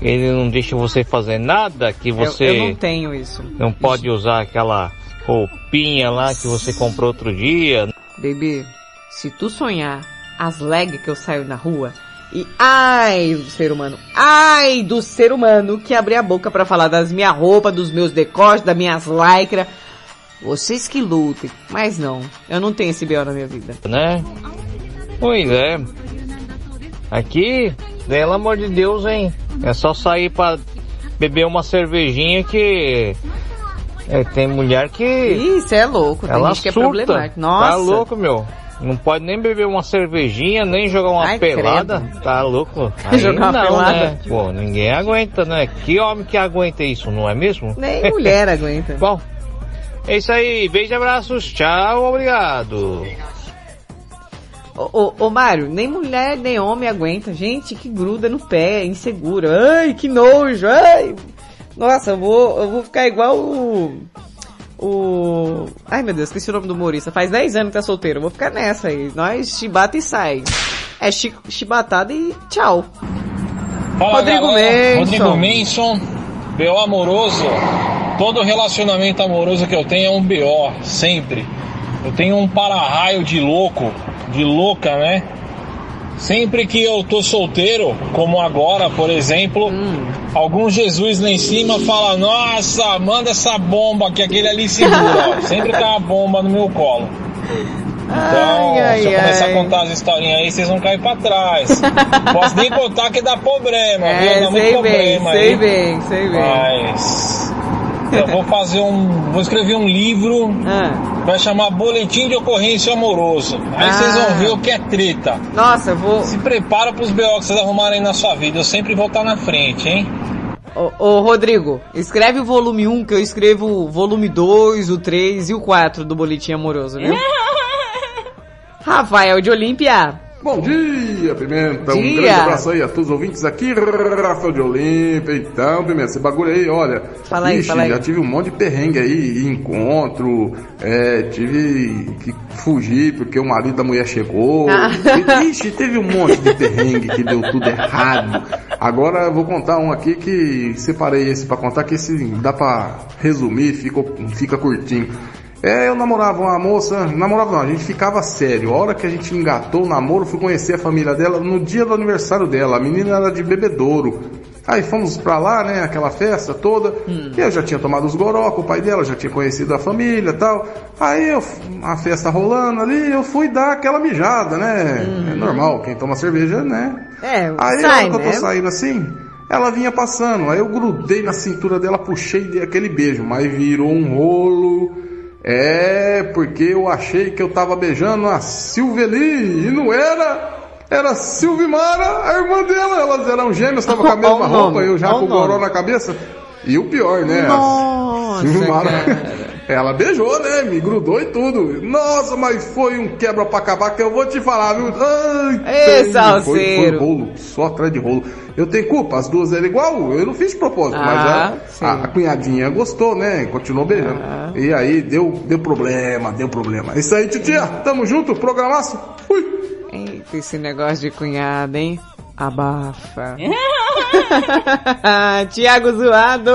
ele não deixa você fazer nada, que Eu- você eu, não tenho isso. não pode usar aquela roupinha lá que você comprou outro dia. Baby, se tu sonhar as legs que eu saio na rua e ai do ser humano, ai do ser humano que abrir a boca pra falar das minhas roupas, dos meus decotes, das minhas lycra, vocês que lutem. Mas não, eu não tenho esse B.O. na minha vida. né? Pois é. Aqui, pelo amor de Deus, hein? É só sair pra beber uma cervejinha que é, tem mulher que Isso é louco, tem ela gente que é problemático. Nossa. Tá louco, meu. Não pode nem beber uma cervejinha, nem jogar uma Ai, pelada. credo. Tá louco? Aí (laughs) Jogar uma não, pelada. Né? Pô, ninguém aguenta, né? Que homem que aguenta isso, não é mesmo? Nem mulher (laughs) aguenta. Bom, é isso aí. Beijo e abraços. Tchau, obrigado. Ô, ô, ô Mário, nem mulher nem homem aguenta. Gente que gruda no pé, inseguro. Ai, que nojo. Ai. Nossa, eu vou, eu vou ficar igual o. O. Ai meu Deus, esqueci o nome do humorista. Faz 10 anos que tá solteiro. Eu vou ficar nessa aí. Nós chibata e sai. É chi- chibatada e tchau. Fala, Rodrigo galera. Menson. Rodrigo Menson, BO amoroso. Todo relacionamento amoroso que eu tenho é um BO, sempre. Eu tenho um para-raio de louco, de louca, né? Sempre que eu tô solteiro, como agora, por exemplo, algum Jesus lá em cima fala, nossa, manda essa bomba que aquele ali segura. (laughs) Sempre tem uma bomba no meu colo. Então, Ai, ai, se eu começar ai. a contar as historinhas aí, vocês vão cair pra trás. (laughs) Posso nem contar que dá problema, viu? É, Dá muito sei bem, problema sei aí. bem, sei bem. Mas eu vou fazer um. Vou escrever um livro. Ah. Vai chamar Boletim de Ocorrência Amoroso. Aí Ah. vocês vão ver o que é treta. Nossa, eu vou. Se prepara pros BO que vocês arrumarem na sua vida. Eu sempre vou estar na frente, hein? Ô, ô, Rodrigo, escreve o volume 1 que eu escrevo o volume 2, o 3 e o 4 do Boletim Amoroso, viu? (laughs) Rafael de Olímpia. Bom dia, Pimenta. Um Dia. grande abraço aí a todos os ouvintes aqui, Rafael de Olímpia. Então, Pimenta, esse bagulho aí, olha. Fala aí, ixi, fala aí. já tive um monte de perrengue aí, encontro, é, tive que fugir porque o marido da mulher chegou. Ah. Ixi, teve um monte de perrengue que deu tudo errado. Agora eu vou contar um aqui que separei esse pra contar, que esse dá pra resumir, fica, fica curtinho. É, eu namorava uma moça, namorava não, a gente ficava sério. A hora que a gente engatou o namoro, fui conhecer a família dela no dia do aniversário dela. A menina era de bebedouro. Aí fomos pra lá, né, aquela festa toda. Eu já tinha tomado os goró com o pai dela, já tinha conhecido a família e tal. Aí eu, a festa rolando ali, eu fui dar aquela mijada, né? É normal, quem toma cerveja, né? É, Aí a hora sai, que eu tô né? saindo assim, ela vinha passando. Aí eu grudei na cintura dela, puxei e dei aquele beijo, mas virou um rolo. É, porque eu achei que eu tava beijando a Silveli e não era. Era Silvimara, a irmã dela. Elas eram gêmeas, tava com a mesma roupa, eu já com o goró na cabeça. E o pior, né? Nossa, Silvimara. Ela beijou, né? Me grudou e tudo. Nossa, mas foi um quebra pra acabar que eu vou te falar, viu? Ai, tem- salseiro. Foi, foi rolo, só atrás de rolo. Eu tenho culpa, as duas eram igual, eu não fiz de propósito, Ah, mas a, a, a cunhadinha gostou, né? Continuou beijando. E aí deu, deu problema, deu problema. É Isso aí, titia, tamo junto, programaço. Eita, esse negócio de cunhada, hein? Abafa. (laughs) (laughs) Tiago Zoado.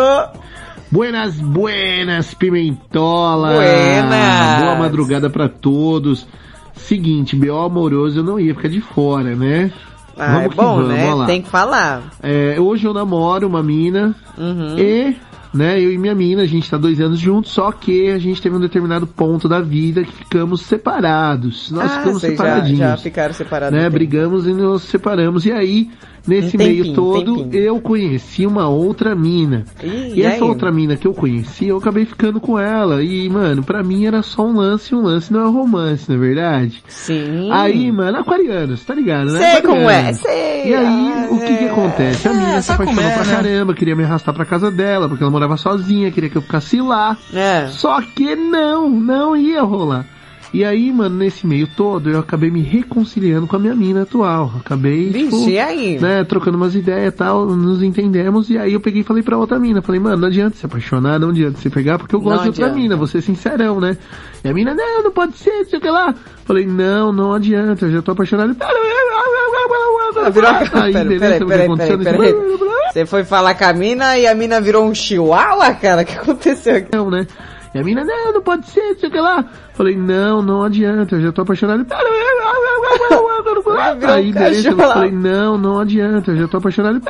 Buenas, buenas, Pimentola! Buenas. Boa madrugada pra todos. Seguinte, B.O. amoroso eu não ia ficar de fora, né? Ah, é que bom, vamos, né? vamos. Tem que falar. É, hoje eu namoro uma mina Uhum. e, né, eu e minha mina, a gente tá dois anos juntos, só que a gente teve um determinado ponto da vida que ficamos separados. Nós ah, ficamos vocês já, separadinhos já ficaram separados. né? Brigamos e nos separamos. E aí, nesse Um meio tempinho, todo, tempinho. eu conheci uma outra mina. E e essa aí? outra mina que eu conheci, eu acabei ficando com ela. E, mano, pra mim era só um lance, um lance não é romance, não é verdade? Sim. Aí, mano, aquarianos, tá ligado, né? Sei como é, sei. E aí, ah, o que que é. acontece? A mina se apaixonou é, pra né? caramba, queria me arrastar pra casa dela, porque ela morava sozinha, queria que eu ficasse lá. É. Só que não, não ia rolar. E aí, mano, nesse meio todo, eu acabei me reconciliando com a minha mina atual. Acabei, Vixe, tipo, e aí? né, trocando umas ideias e tal, nos entendemos, e aí eu peguei e falei pra outra mina, falei, mano, não adianta se apaixonar, não adianta se pegar, porque eu Não gosto de outra adianta. mina, vou ser sincerão, né? E a mina, não, não pode ser, não sei o que lá. Falei, não, não adianta, eu já tô apaixonado. Virou- Aí, pera, beleza, pera, sabe o que pera, aconteceu pera, nesse- pera. Você foi falar com a mina e a mina virou um chihuahua, cara? O que aconteceu aqui? Não, né? E a mina, não, não pode ser, não sei o que lá. Falei, não, não adianta, eu já tô apaixonado. Aí, beleza, eu falei, não, não adianta, eu já tô apaixonado.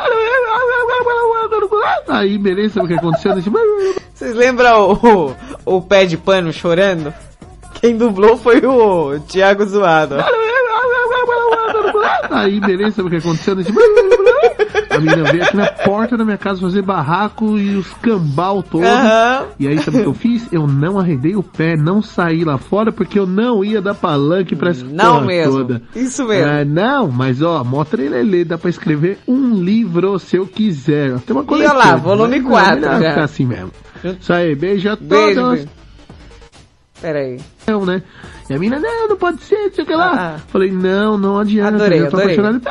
Aí, beleza, o que aconteceu? Vocês lembram o, o, o pé de pano chorando? Quem dublou foi o Thiago Zoado. (laughs) Aí, beleza, sabe o que aconteceu? Nesse... (laughs) A menina veio aqui na porta da minha casa fazer barraco e os cambal todos. Aham. E aí, sabe o que eu fiz? Eu não arredei o pé, não saí lá fora porque eu não ia dar palanque pra essa Não mesmo. toda. Isso mesmo. Ah, não, mas ó, mostra ele dá pra escrever um livro se eu quiser. Tem uma E coletiva. olha lá, volume Não, 4 melhor já. ficar assim mesmo. Isso aí, beijo a Beijo, todos. beijo. Peraí. Não, né? E a mina, não, não pode ser, não sei o que lá. Ah. Falei, não, não adianta. Adorei, eu tô adorei. apaixonado.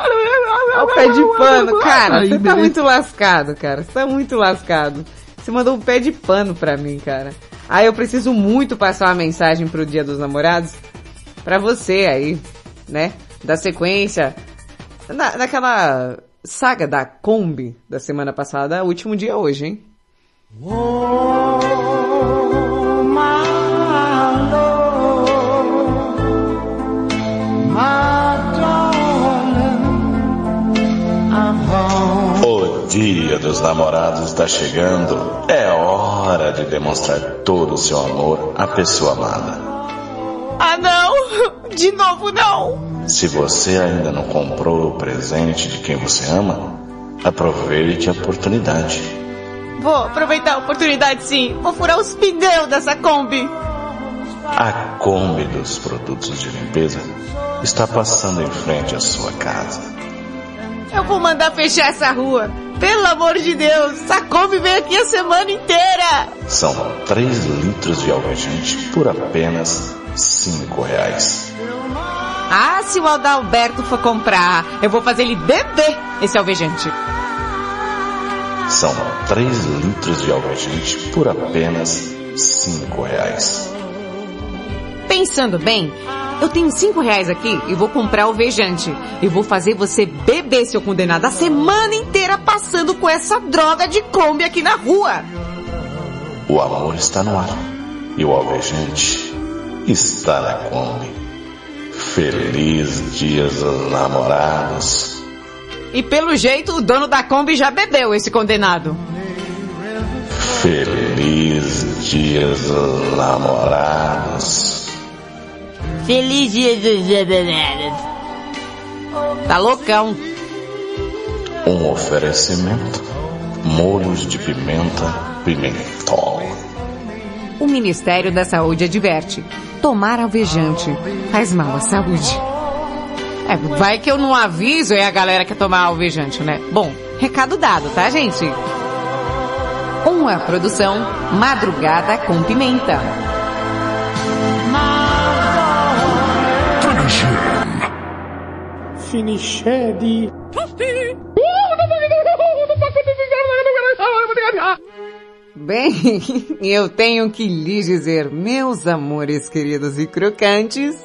Olha o pé de pano, cara. Aí, Você tá beleza. muito lascado, cara. Você tá muito lascado. Você mandou um pé de pano pra mim, cara. Aí eu preciso muito passar uma mensagem pro Dia dos Namorados pra você aí, né? Da sequência. Na, naquela saga da Kombi da semana passada, o último dia hoje, hein? O dia dos namorados está chegando. É hora de demonstrar todo o seu amor à pessoa amada. Ah, não! (laughs) De novo, não! Se você ainda não comprou o presente de quem você ama, aproveite a oportunidade. Vou aproveitar a oportunidade sim. Vou furar os pneus dessa Kombi. A Kombi dos produtos de limpeza está passando em frente à sua casa. Eu vou mandar fechar essa rua. Pelo amor de Deus, Kombi vem aqui a semana inteira. São 3 litros de alvejante por apenas 5 reais. Ah, se o Adalberto for comprar, eu vou fazer ele beber esse alvejante. São 3 litros de alvejante por apenas 5 reais. Pensando bem, eu tenho cinco reais aqui e vou comprar alvejante. E vou fazer você beber, seu condenado, a semana inteira passando com essa droga de Kombi aqui na rua. O amor está no ar e o alvejante está na Kombi. Feliz Dias dos Namorados. E pelo jeito, o dono da Kombi já bebeu esse condenado. Feliz Dias dos Namorados. Feliz dia dos namorados. Tá loucão. Um oferecimento. Molhos de pimenta pimentol. O Ministério da Saúde adverte. Tomar alvejante faz mal à saúde. É, vai que eu não aviso e a galera quer tomar alvejante, né? Bom, recado dado, tá, gente? Uma produção Madrugada com Pimenta. Bem, (laughs) eu tenho que lhes dizer, meus amores queridos e crocantes.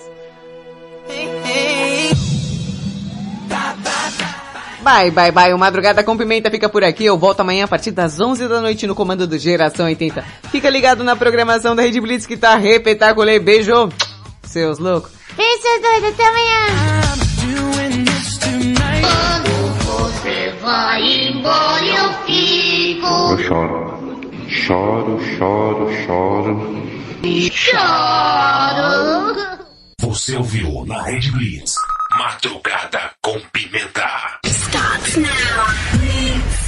Bye, bye, bye. O Madrugada com Pimenta fica por aqui. Eu volto amanhã a partir das 11 da noite no comando do Geração 80. Fica ligado na programação da Rede Blitz que tá repetaculê. Beijo, seus loucos. Beijo, seus doidos. Até amanhã. Vai embora, eu fico. Eu choro. Choro, choro, choro. Choro. Você ouviu na Red Blitz. Madrugada com Pimenta. Starts now.